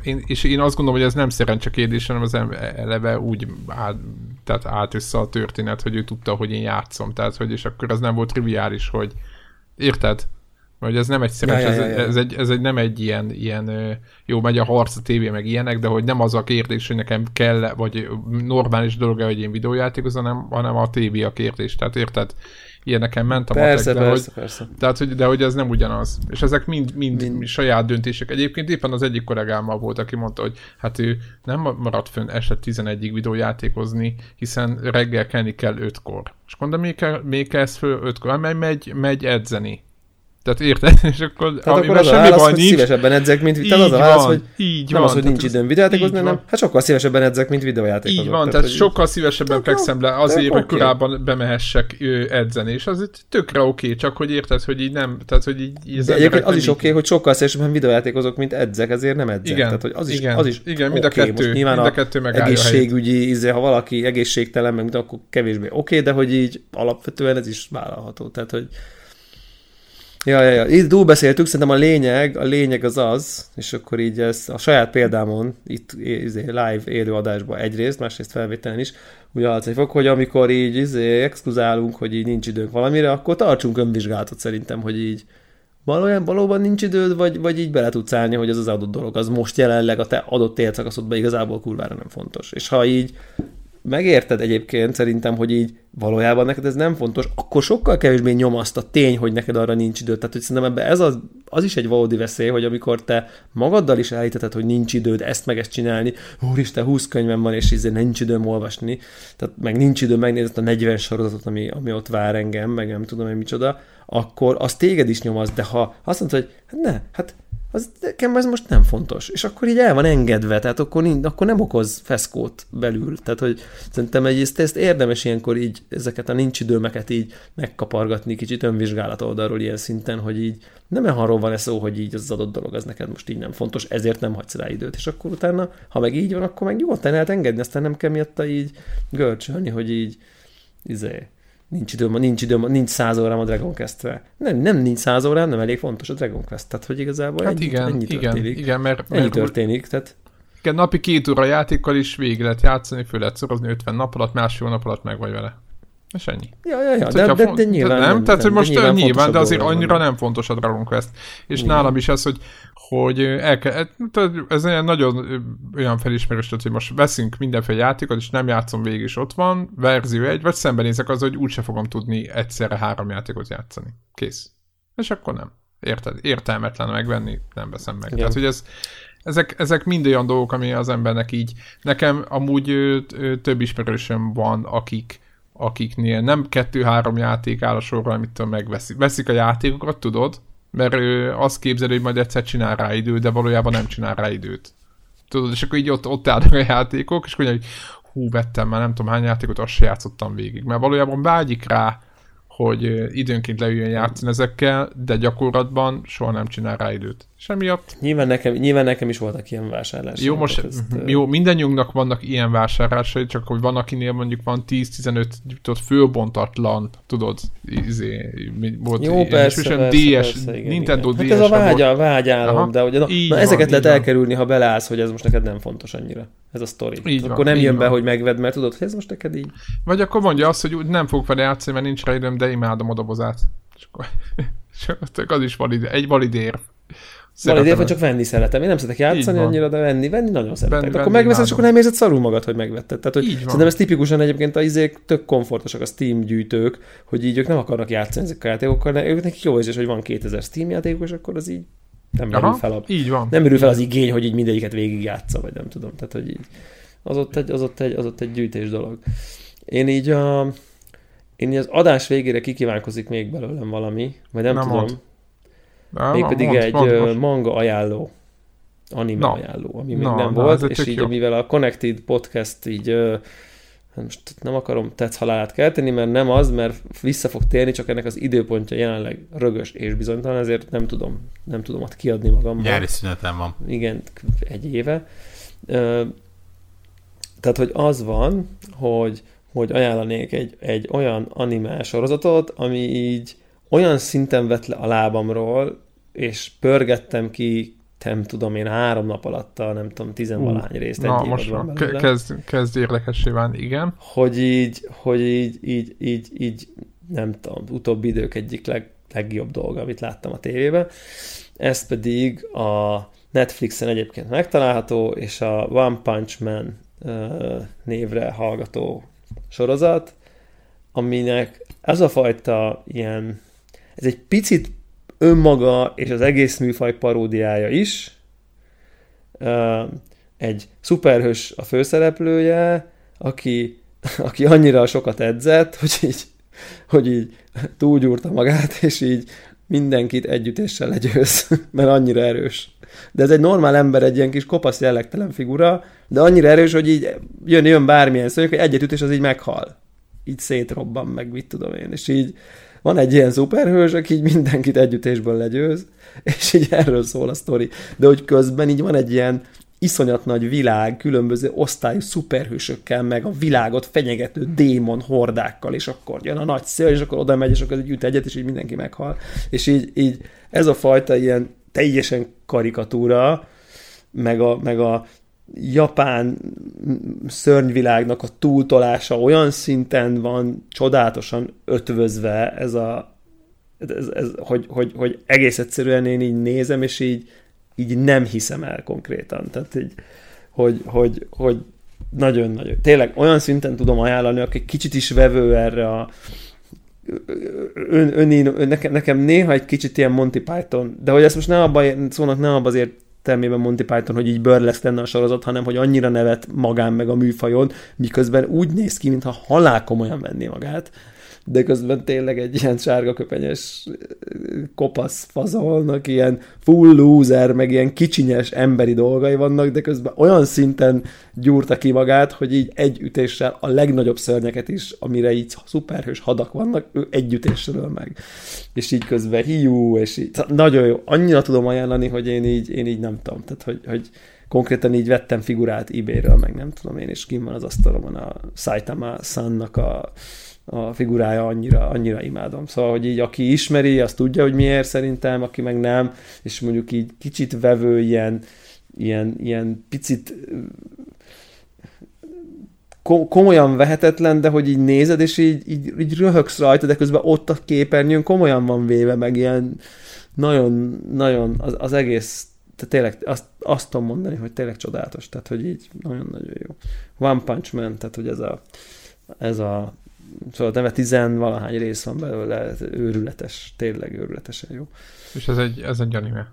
[SPEAKER 2] én, és én azt gondolom, hogy ez nem szerencse kérdés, hanem az eleve úgy áll, tehát állt össze a történet, hogy ő tudta, hogy én játszom. Tehát, hogy és akkor az nem volt triviális, hogy érted? Vagy ez nem egy szerencs, ja, ja, ja, ja. Ez, ez, egy, ez egy, nem egy ilyen, ilyen jó, megy a harc a tévé, meg ilyenek, de hogy nem az a kérdés, hogy nekem kell, vagy normális dolog hogy én videójátékozom, hanem, hanem a tévé a kérdés. Tehát érted? Ilyeneken ment a
[SPEAKER 1] persze,
[SPEAKER 2] matek, de,
[SPEAKER 1] persze,
[SPEAKER 2] hogy,
[SPEAKER 1] persze.
[SPEAKER 2] Tehát, hogy, de hogy ez nem ugyanaz. És ezek mind, mind, mind, saját döntések. Egyébként éppen az egyik kollégámmal volt, aki mondta, hogy hát ő nem maradt fönn este 11-ig videójátékozni, hiszen reggel kelni kell 5-kor. És mondom, még, kell, még kezd föl 5-kor, mert megy, megy edzeni. Tehát érted? [LAUGHS] És akkor,
[SPEAKER 1] Tehát akkor az semmi a válasz, baj nincs. szívesebben edzek, mint tehát az a válasz, hogy így nem van, az, hogy nincs időm videójátékozni, nem, hát sokkal szívesebben edzek, mint videójátékozok.
[SPEAKER 2] Így van, tehát, tehát sokkal szívesebben fekszem le azért, hogy okay. korábban bemehessek edzeni, és az tökre oké, okay, csak hogy érted, hogy így nem, tehát hogy így, így
[SPEAKER 1] De egyébként az is oké, okay, hogy sokkal szívesebben videójátékozok, mint edzek, ezért nem edzek. Igen, tehát, hogy az is,
[SPEAKER 2] igen,
[SPEAKER 1] az is
[SPEAKER 2] igen, mind a kettő, mind a kettő
[SPEAKER 1] meg egészségügyi, izé, ha valaki egészségtelen, meg akkor kevésbé oké, de hogy így alapvetően ez is vállalható. Tehát, hogy Ja, ja, ja. Itt túl beszéltük, szerintem a lényeg, a lényeg az az, és akkor így ez a saját példámon, itt izé, live élő adásban egyrészt, másrészt felvételen is, ugye az fog, hogy amikor így izé, exkluzálunk, hogy így nincs időnk valamire, akkor tartsunk önvizsgálatot szerintem, hogy így valójában valóban nincs időd, vagy, vagy így bele tudsz állni, hogy az az adott dolog, az most jelenleg a te adott életszakaszodban igazából kurvára nem fontos. És ha így megérted egyébként szerintem, hogy így valójában neked ez nem fontos, akkor sokkal kevésbé nyomaszt a tény, hogy neked arra nincs időd. Tehát, hogy szerintem ebben ez az, az is egy valódi veszély, hogy amikor te magaddal is elhiteted, hogy nincs időd ezt meg ezt csinálni, úristen, 20 könyvem van, és izé nincs időm olvasni, tehát meg nincs időm megnézni a 40 sorozatot, ami, ami ott vár engem, meg nem tudom én micsoda, akkor az téged is nyomaszt, de ha azt mondod, hogy hát ne, hát az nekem ez most nem fontos. És akkor így el van engedve, tehát akkor, nincs, akkor nem okoz feszkót belül. Tehát, hogy szerintem egy, ezt, érdemes ilyenkor így ezeket a nincs időmeket így megkapargatni kicsit önvizsgálat oldalról ilyen szinten, hogy így nem arról van szó, hogy így az adott dolog az neked most így nem fontos, ezért nem hagysz rá időt. És akkor utána, ha meg így van, akkor meg nyugodtan lehet engedni, aztán nem kell miatta így görcsölni, hogy így izé, nincs időm, nincs időm, nincs száz órám a Dragon quest -re. Nem, nem nincs száz órám, nem elég fontos a Dragon Quest. Tehát, hogy igazából hát ennyi, igen, ennyi történik.
[SPEAKER 2] Igen, igen mert,
[SPEAKER 1] ennyi mert történik, tehát...
[SPEAKER 2] Igen, napi két óra játékkal is végig lehet játszani, föl lehet szorozni 50 nap alatt, másfél nap alatt meg vagy vele. És ennyi.
[SPEAKER 1] Ja, ja, ja, hát, de, de, de, nyilván
[SPEAKER 2] nem. nem tehát, hogy most nyilván, nyilván de azért annyira nem fontos a Dragon Quest. És Igen. nálam is ez, hogy, hogy el kell, ez egy nagyon olyan felismerés, hogy most veszünk mindenféle játékot, és nem játszom végig, és ott van, verzió egy, vagy szembenézek az, hogy úgyse fogom tudni egyszerre három játékot játszani. Kész. És akkor nem. Érted? Értelmetlen megvenni, nem veszem meg. Igen. Tehát, hogy ez, ezek, ezek mind olyan dolgok, ami az embernek így... Nekem amúgy ö, ö, több ismerősöm van, akik akiknél nem kettő-három játék áll a sorra, amit megveszik. Veszik a játékokat, tudod? Mert ő azt képzeli, hogy majd egyszer csinál rá időt, de valójában nem csinál rá időt. Tudod, és akkor így ott, ott állnak a játékok, és akkor hogy hú, vettem már nem tudom hány játékot, azt se játszottam végig. Mert valójában vágyik rá, hogy időnként leüljön játszani ezekkel, de gyakorlatban soha nem csinál rá időt. Semmiatt.
[SPEAKER 1] Nyilván nekem, nyilván nekem is voltak ilyen vásárlások.
[SPEAKER 2] Jó, most ezt, jó, mindannyiunknak vannak ilyen vásárlásai, csak hogy van, akinél mondjuk van 10-15 tudod, fölbontatlan, tudod, izé, volt
[SPEAKER 1] jó, persze, persze,
[SPEAKER 2] DS,
[SPEAKER 1] persze, igen,
[SPEAKER 2] Nintendo
[SPEAKER 1] igen.
[SPEAKER 2] DS.
[SPEAKER 1] Hát ez a vágya, vágyálom, Aha, de hogy na, na, ezeket lehet van. elkerülni, ha belállsz, hogy ez most neked nem fontos annyira. Ez a sztori. Így akkor van, nem jön van. be, hogy megvedd, mert tudod, hogy ez most neked így.
[SPEAKER 2] Vagy akkor mondja azt, hogy nem fogok vele játszani, mert nincs rá időm, de imádom a dobozát. És akkor, [LAUGHS] és az is valid, egy valid érv.
[SPEAKER 1] Valid érv, csak venni szeretem. Én nem szeretek játszani annyira, de venni, venni nagyon szeretek. Ben, akkor megveszed, és akkor nem érzed szarul magad, hogy megvetted. Tehát, hogy szerintem ez tipikusan egyébként az izék tök komfortosak a Steam gyűjtők, hogy így ők nem akarnak játszani ezekkel a játékokkal, de ők nekik jó érzés, hogy van 2000 Steam játékos, akkor az így nem merül fel a,
[SPEAKER 2] így van.
[SPEAKER 1] Nem merül fel az igény, hogy így mindegyiket végig játsza, vagy nem tudom. Tehát, hogy így az ott egy, az ott egy, az ott egy gyűjtés dolog. Én így a, én így az adás végére kikívánkozik még belőlem valami, vagy nem, nem tudom. Mond. Mégpedig mond, egy mond, manga ajánló, anime Na. ajánló, ami még Na, nem Na, volt, és így jó. mivel a Connected Podcast így hát most nem akarom tetsz halálát kelteni, mert nem az, mert vissza fog térni, csak ennek az időpontja jelenleg rögös és bizonytalan, ezért nem tudom, nem tudom ott kiadni magamban.
[SPEAKER 3] Nyári szünetem van.
[SPEAKER 1] Igen, egy éve. Tehát, hogy az van, hogy, hogy ajánlanék egy, egy olyan anime sorozatot, ami így olyan szinten vett le a lábamról, és pörgettem ki, nem tudom én, három nap alatt a nem tudom, tizenvalány részt.
[SPEAKER 2] Na, egy most van kezd, kezd érdekessé válni, igen.
[SPEAKER 1] Hogy így, hogy így, így, így, így, nem tudom, utóbbi idők egyik leg, legjobb dolga, amit láttam a tévében. Ez pedig a Netflixen egyébként megtalálható, és a One Punch Man névre hallgató sorozat, aminek ez a fajta ilyen, ez egy picit önmaga és az egész műfaj paródiája is. Egy szuperhős a főszereplője, aki, aki annyira sokat edzett, hogy így, hogy így túlgyúrta magát, és így mindenkit együttéssel legyőz, [LAUGHS] mert annyira erős. De ez egy normál ember, egy ilyen kis kopasz jellegtelen figura, de annyira erős, hogy így jön, jön bármilyen szó, hogy egyet üt, és az így meghal. Így szétrobban, meg mit tudom én. És így van egy ilyen szuperhős, aki így mindenkit együttésből legyőz, és így erről szól a sztori. De hogy közben így van egy ilyen iszonyat nagy világ, különböző osztályú szuperhősökkel, meg a világot fenyegető démon hordákkal, és akkor jön a nagy szél, és akkor oda megy, és akkor egy üt egyet, és így mindenki meghal. És így, így ez a fajta ilyen teljesen karikatúra, meg a, meg a japán szörnyvilágnak a túltolása olyan szinten van csodálatosan ötvözve ez a ez, ez, hogy, hogy, hogy egész egyszerűen én így nézem, és így, így nem hiszem el konkrétan. Tehát így, hogy, hogy, hogy nagyon-nagyon. Tényleg olyan szinten tudom ajánlani, aki kicsit is vevő erre a ön, ön, ön, nekem, nekem néha egy kicsit ilyen Monty Python, de hogy ezt most nem abban szónak nem abban azért termében Monty Python, hogy így burlesque lenne a sorozat, hanem hogy annyira nevet magán meg a műfajon, miközben úgy néz ki, mintha halál komolyan venné magát, de közben tényleg egy ilyen sárga köpenyes kopasz fazolnak, ilyen full loser, meg ilyen kicsinyes emberi dolgai vannak, de közben olyan szinten gyúrta ki magát, hogy így egy ütéssel a legnagyobb szörnyeket is, amire így szuperhős hadak vannak, ő egy ütéssel meg. És így közben hiú, és így nagyon jó. Annyira tudom ajánlani, hogy én így, én így nem tudom. Tehát, hogy, hogy konkrétan így vettem figurát eBay-ről, meg nem tudom én, és kim van az asztalomon a Saitama Sannak a a figurája annyira, annyira imádom. Szóval, hogy így aki ismeri, az tudja, hogy miért szerintem, aki meg nem, és mondjuk így kicsit vevő ilyen, ilyen, ilyen picit komolyan vehetetlen, de hogy így nézed, és így, így, így röhögsz rajta, de közben ott a képernyőn komolyan van véve, meg ilyen nagyon, nagyon az, az egész, tehát tényleg azt, azt tudom mondani, hogy tényleg csodálatos, tehát hogy így nagyon-nagyon jó. One Punch Man, tehát hogy ez a, ez a szóval neve tizenvalahány rész van belőle, őrületes, tényleg őrületesen jó.
[SPEAKER 2] És ez egy, ez egy anime?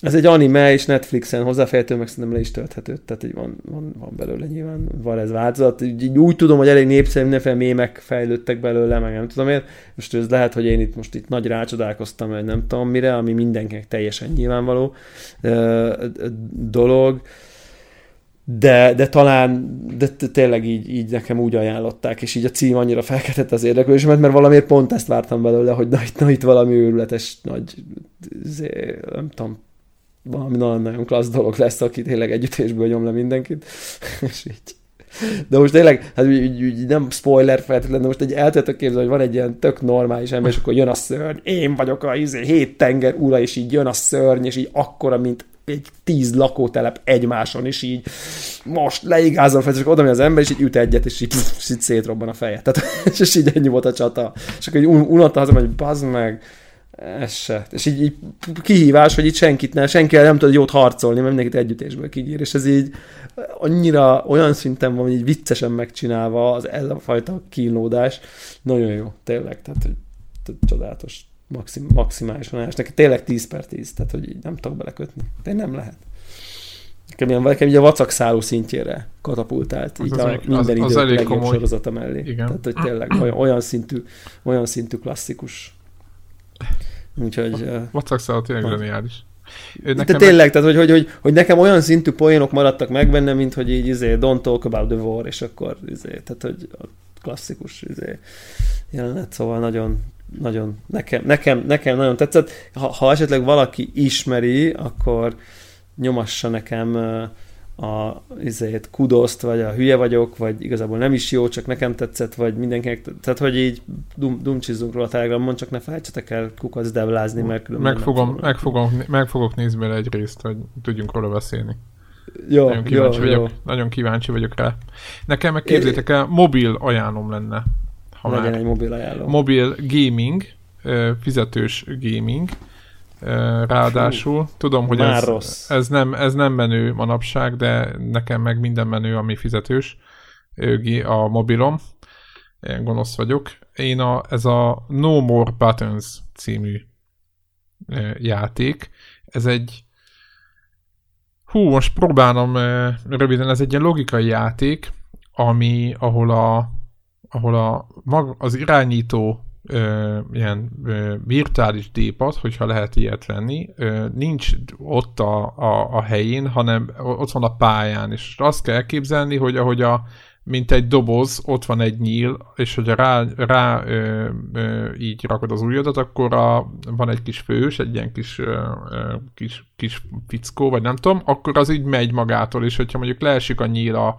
[SPEAKER 1] Ez egy anime, és Netflixen hozzáfejtő, meg szerintem le is tölthető, tehát így van, van, van belőle nyilván, van ez változat. Így, úgy tudom, hogy elég népszerű, mindenféle mémek fejlődtek belőle, meg nem tudom miért. Most ez lehet, hogy én itt most itt nagy rácsodálkoztam, vagy nem tudom mire, ami mindenkinek teljesen nyilvánvaló uh, dolog de, de talán de tényleg így, így nekem úgy ajánlották, és így a cím annyira felkeltett az érdeklődésemet, mert valamiért pont ezt vártam belőle, hogy na itt, na, itt valami őrületes nagy, zé, nem tudom, valami nagyon-nagyon klassz dolog lesz, aki tényleg együttésből nyom le mindenkit, [LAUGHS] és így. De most tényleg, hát úgy, úgy, nem spoiler feltétlenül, de most egy el tudjátok képzelni, hogy van egy ilyen tök normális ember, és akkor jön a szörny, én vagyok a izé, hét tenger ura, és így jön a szörny, és így akkora, mint egy tíz lakótelep egymáson, és így most leigázom fel, és akkor oda az ember, és így üt egyet, és így, pff, így szétrobban a feje. Tehát, [LAUGHS] és így ennyi volt a csata. És akkor így unott haza, hogy bazd meg, ez se. És így, így kihívás, hogy itt senkit ne, senki nem tud jót harcolni, mert mindenkit együttésből kinyír, és ez így annyira olyan szinten van, hogy így viccesen megcsinálva az ez a fajta kínlódás. Nagyon jó, tényleg, tehát hogy, tehát csodálatos, maxim, maximálisan állás. Neki tényleg 10 per 10, tehát hogy így nem tudok belekötni. De nem lehet. Nekem, ilyen, nekem így a vacakszálló szintjére katapultált így az a minden az, az idő legjobb komoly. sorozata mellé. Igen. Tehát, hogy tényleg olyan, olyan, szintű, olyan szintű klasszikus Úgyhogy...
[SPEAKER 2] Vacakszal tényleg zseniális.
[SPEAKER 1] Nekem De tényleg, tehát hogy, hogy, hogy, hogy, nekem olyan szintű poénok maradtak meg benne, mint hogy így izé, don't talk about the war, és akkor izé, tehát hogy a klasszikus izé, jelenet, szóval nagyon, nagyon, nekem, nekem, nekem nagyon tetszett. Ha, ha esetleg valaki ismeri, akkor nyomassa nekem a izét, kudoszt, vagy a hülye vagyok, vagy igazából nem is jó, csak nekem tetszett, vagy mindenkinek, tehát hogy így dum, dumcsizzunk róla a Telegramon, csak ne felejtsetek el kukac devlázni, mert
[SPEAKER 2] különben meg fogom, meg, fogom, meg fogok nézni bele egy részt, hogy tudjunk róla beszélni.
[SPEAKER 1] Jó,
[SPEAKER 2] nagyon kíváncsi,
[SPEAKER 1] jó,
[SPEAKER 2] vagyok,
[SPEAKER 1] jó.
[SPEAKER 2] nagyon kíváncsi vagyok rá. Nekem meg képzétek el, mobil ajánlom lenne.
[SPEAKER 1] Ha Legyen már. egy mobil ajánlom.
[SPEAKER 2] Mobil gaming, fizetős gaming, ráadásul. Fú, Tudom, hogy ez, rossz. Ez, nem, ez nem menő manapság, de nekem meg minden menő, ami fizetős a mobilom. Én gonosz vagyok. Én a, ez a No More Buttons című játék. Ez egy hú, most próbálom röviden, ez egy ilyen logikai játék, ami, ahol a, ahol a, mag, az irányító ö, ilyen ö, virtuális dépad, hogyha lehet ilyet venni, ö, nincs ott a, a, a helyén, hanem ott van a pályán, és azt kell elképzelni, hogy ahogy a mint egy doboz, ott van egy nyíl, és hogyha rá, rá ö, ö, így rakod az ujjadat, akkor a, van egy kis fős, egy ilyen kis, ö, ö, kis, kis fickó, vagy nem tudom, akkor az így megy magától, és hogyha mondjuk leesik a nyíl a,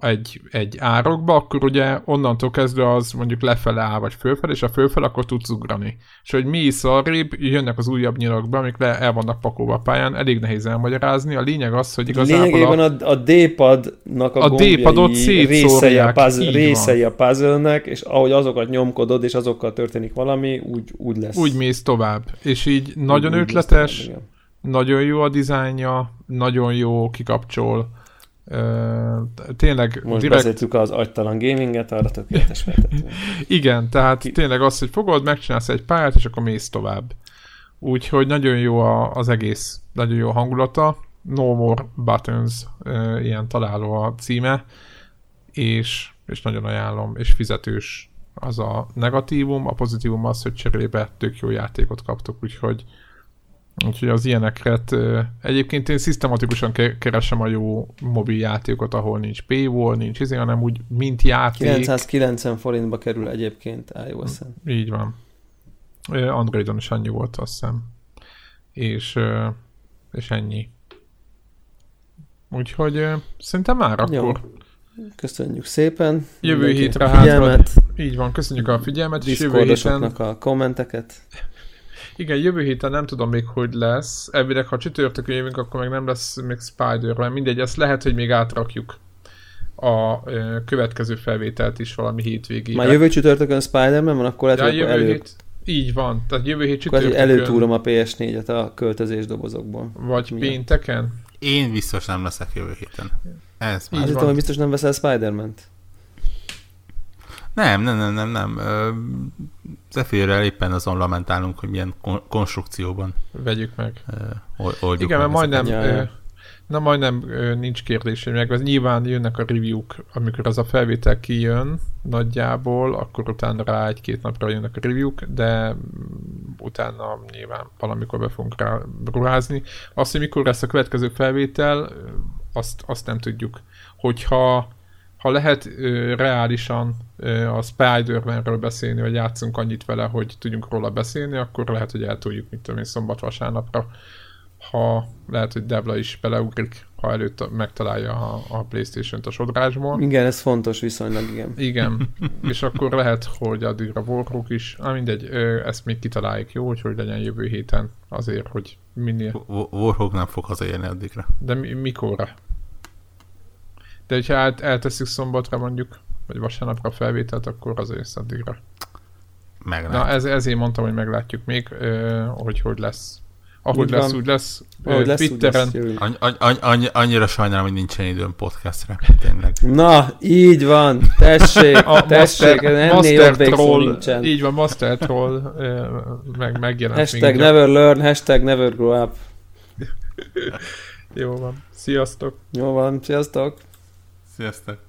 [SPEAKER 2] egy, egy árokba, akkor ugye onnantól kezdve az mondjuk lefele áll, vagy fölfele, és a fölfele akkor tudsz ugrani. És hogy mi is arrébb, jönnek az újabb nyilak be, amik le, el vannak pakolva a pályán, elég nehéz elmagyarázni. A lényeg az, hogy igazából
[SPEAKER 1] Lényegében a, a, a D-padnak a, a D-padot részei, a, puzzle, részei a puzzle és ahogy azokat nyomkodod, és azokkal történik valami, úgy, úgy lesz.
[SPEAKER 2] Úgy mész tovább. És így nagyon úgy ötletes, tovább, nagyon jó a dizájnja, nagyon jó kikapcsol, tényleg
[SPEAKER 1] Most direkt... beszéltük az agytalan gaminget, arra tökéletes [LAUGHS]
[SPEAKER 2] Igen, tehát Ki... tényleg az, hogy fogod, megcsinálsz egy pályát, és akkor mész tovább. Úgyhogy nagyon jó a, az egész, nagyon jó a hangulata. No More Buttons, ilyen találó a címe, és, és nagyon ajánlom, és fizetős az a negatívum, a pozitívum az, hogy cserébe tök jó játékot kaptok, úgyhogy Úgyhogy az ilyeneket egyébként én szisztematikusan keresem a jó mobil játékot, ahol nincs paywall, nincs izé, hanem úgy mint játék.
[SPEAKER 1] 990 forintba kerül egyébként iOS-en.
[SPEAKER 2] Így van. Androidon is annyi volt, azt hiszem. És, és ennyi. Úgyhogy szerintem már akkor. Jó.
[SPEAKER 1] Köszönjük szépen.
[SPEAKER 2] Jövő hétre a figyelmet. Így van, köszönjük a figyelmet.
[SPEAKER 1] És jövő héten... a kommenteket.
[SPEAKER 2] Igen, jövő héten nem tudom még, hogy lesz. Elvileg, ha csütörtökön jövünk, akkor meg nem lesz még Spider-Man. Mindegy, ezt lehet, hogy még átrakjuk. a következő felvételt is valami hétvégére.
[SPEAKER 1] Már jövő csütörtökön Spider-Man van, akkor lehet,
[SPEAKER 2] ja, jövő elő... hét, így van, tehát jövő hét csütörtökön...
[SPEAKER 1] Előtúrom a PS4-et a költözés dobozokból.
[SPEAKER 2] Vagy Milyen? pénteken?
[SPEAKER 3] Én biztos nem leszek jövő héten.
[SPEAKER 1] Ez Azt hittem, hogy biztos nem veszel Spider-Man-t.
[SPEAKER 3] Nem, nem, nem, nem, nem. Zephyr-rel éppen azon lamentálunk, hogy milyen konstrukcióban
[SPEAKER 2] vegyük meg.
[SPEAKER 3] Oldjuk
[SPEAKER 2] Igen, mert majdnem, ja. Na majdnem nincs kérdés, hogy meg. Nyilván jönnek a review-k, amikor az a felvétel kijön nagyjából, akkor utána rá egy-két napra jönnek a review-k, de utána nyilván valamikor be fogunk rá ruházni. Azt, hogy mikor lesz a következő felvétel, azt, azt nem tudjuk. Hogyha ha lehet reálisan a Spider-Man-ről beszélni, vagy játszunk annyit vele, hogy tudjunk róla beszélni, akkor lehet, hogy eltoljuk, mit tudom én, szombat-vasárnapra ha lehet, hogy Debla is beleugrik, ha előtt megtalálja a, a Playstation-t a sodrásból.
[SPEAKER 1] Igen, ez fontos viszonylag, igen.
[SPEAKER 2] Igen, [LAUGHS] és akkor lehet, hogy addigra Warhawk is, ah, mindegy, ezt még kitaláljuk, jó, hogy hogy legyen jövő héten, azért, hogy minél...
[SPEAKER 3] Warhawk nem fog hazaérni addigra.
[SPEAKER 2] De mi, mikorra? De hogyha el, eltesszük szombatra mondjuk, vagy vasárnapra a felvételt, akkor azért addigra. Meglátjuk. Na ez, ezért mondtam, hogy meglátjuk még, hogy hogy lesz ahogy lesz, úgy lesz. Ahogy lesz, Twitteren. Úgy lesz,
[SPEAKER 3] any, any, any, annyira sajnálom, hogy nincsen időm podcastre. [LAUGHS] Tényleg.
[SPEAKER 1] Na, így van. Tessék, [LAUGHS] a tessék.
[SPEAKER 2] Master, master troll, nincsen. Így van, Master Troll meg, megjelent.
[SPEAKER 1] Hashtag never learn, hashtag never grow up. [LAUGHS]
[SPEAKER 2] Jó van. Sziasztok.
[SPEAKER 1] Jó van, sziasztok.
[SPEAKER 3] Sziasztok.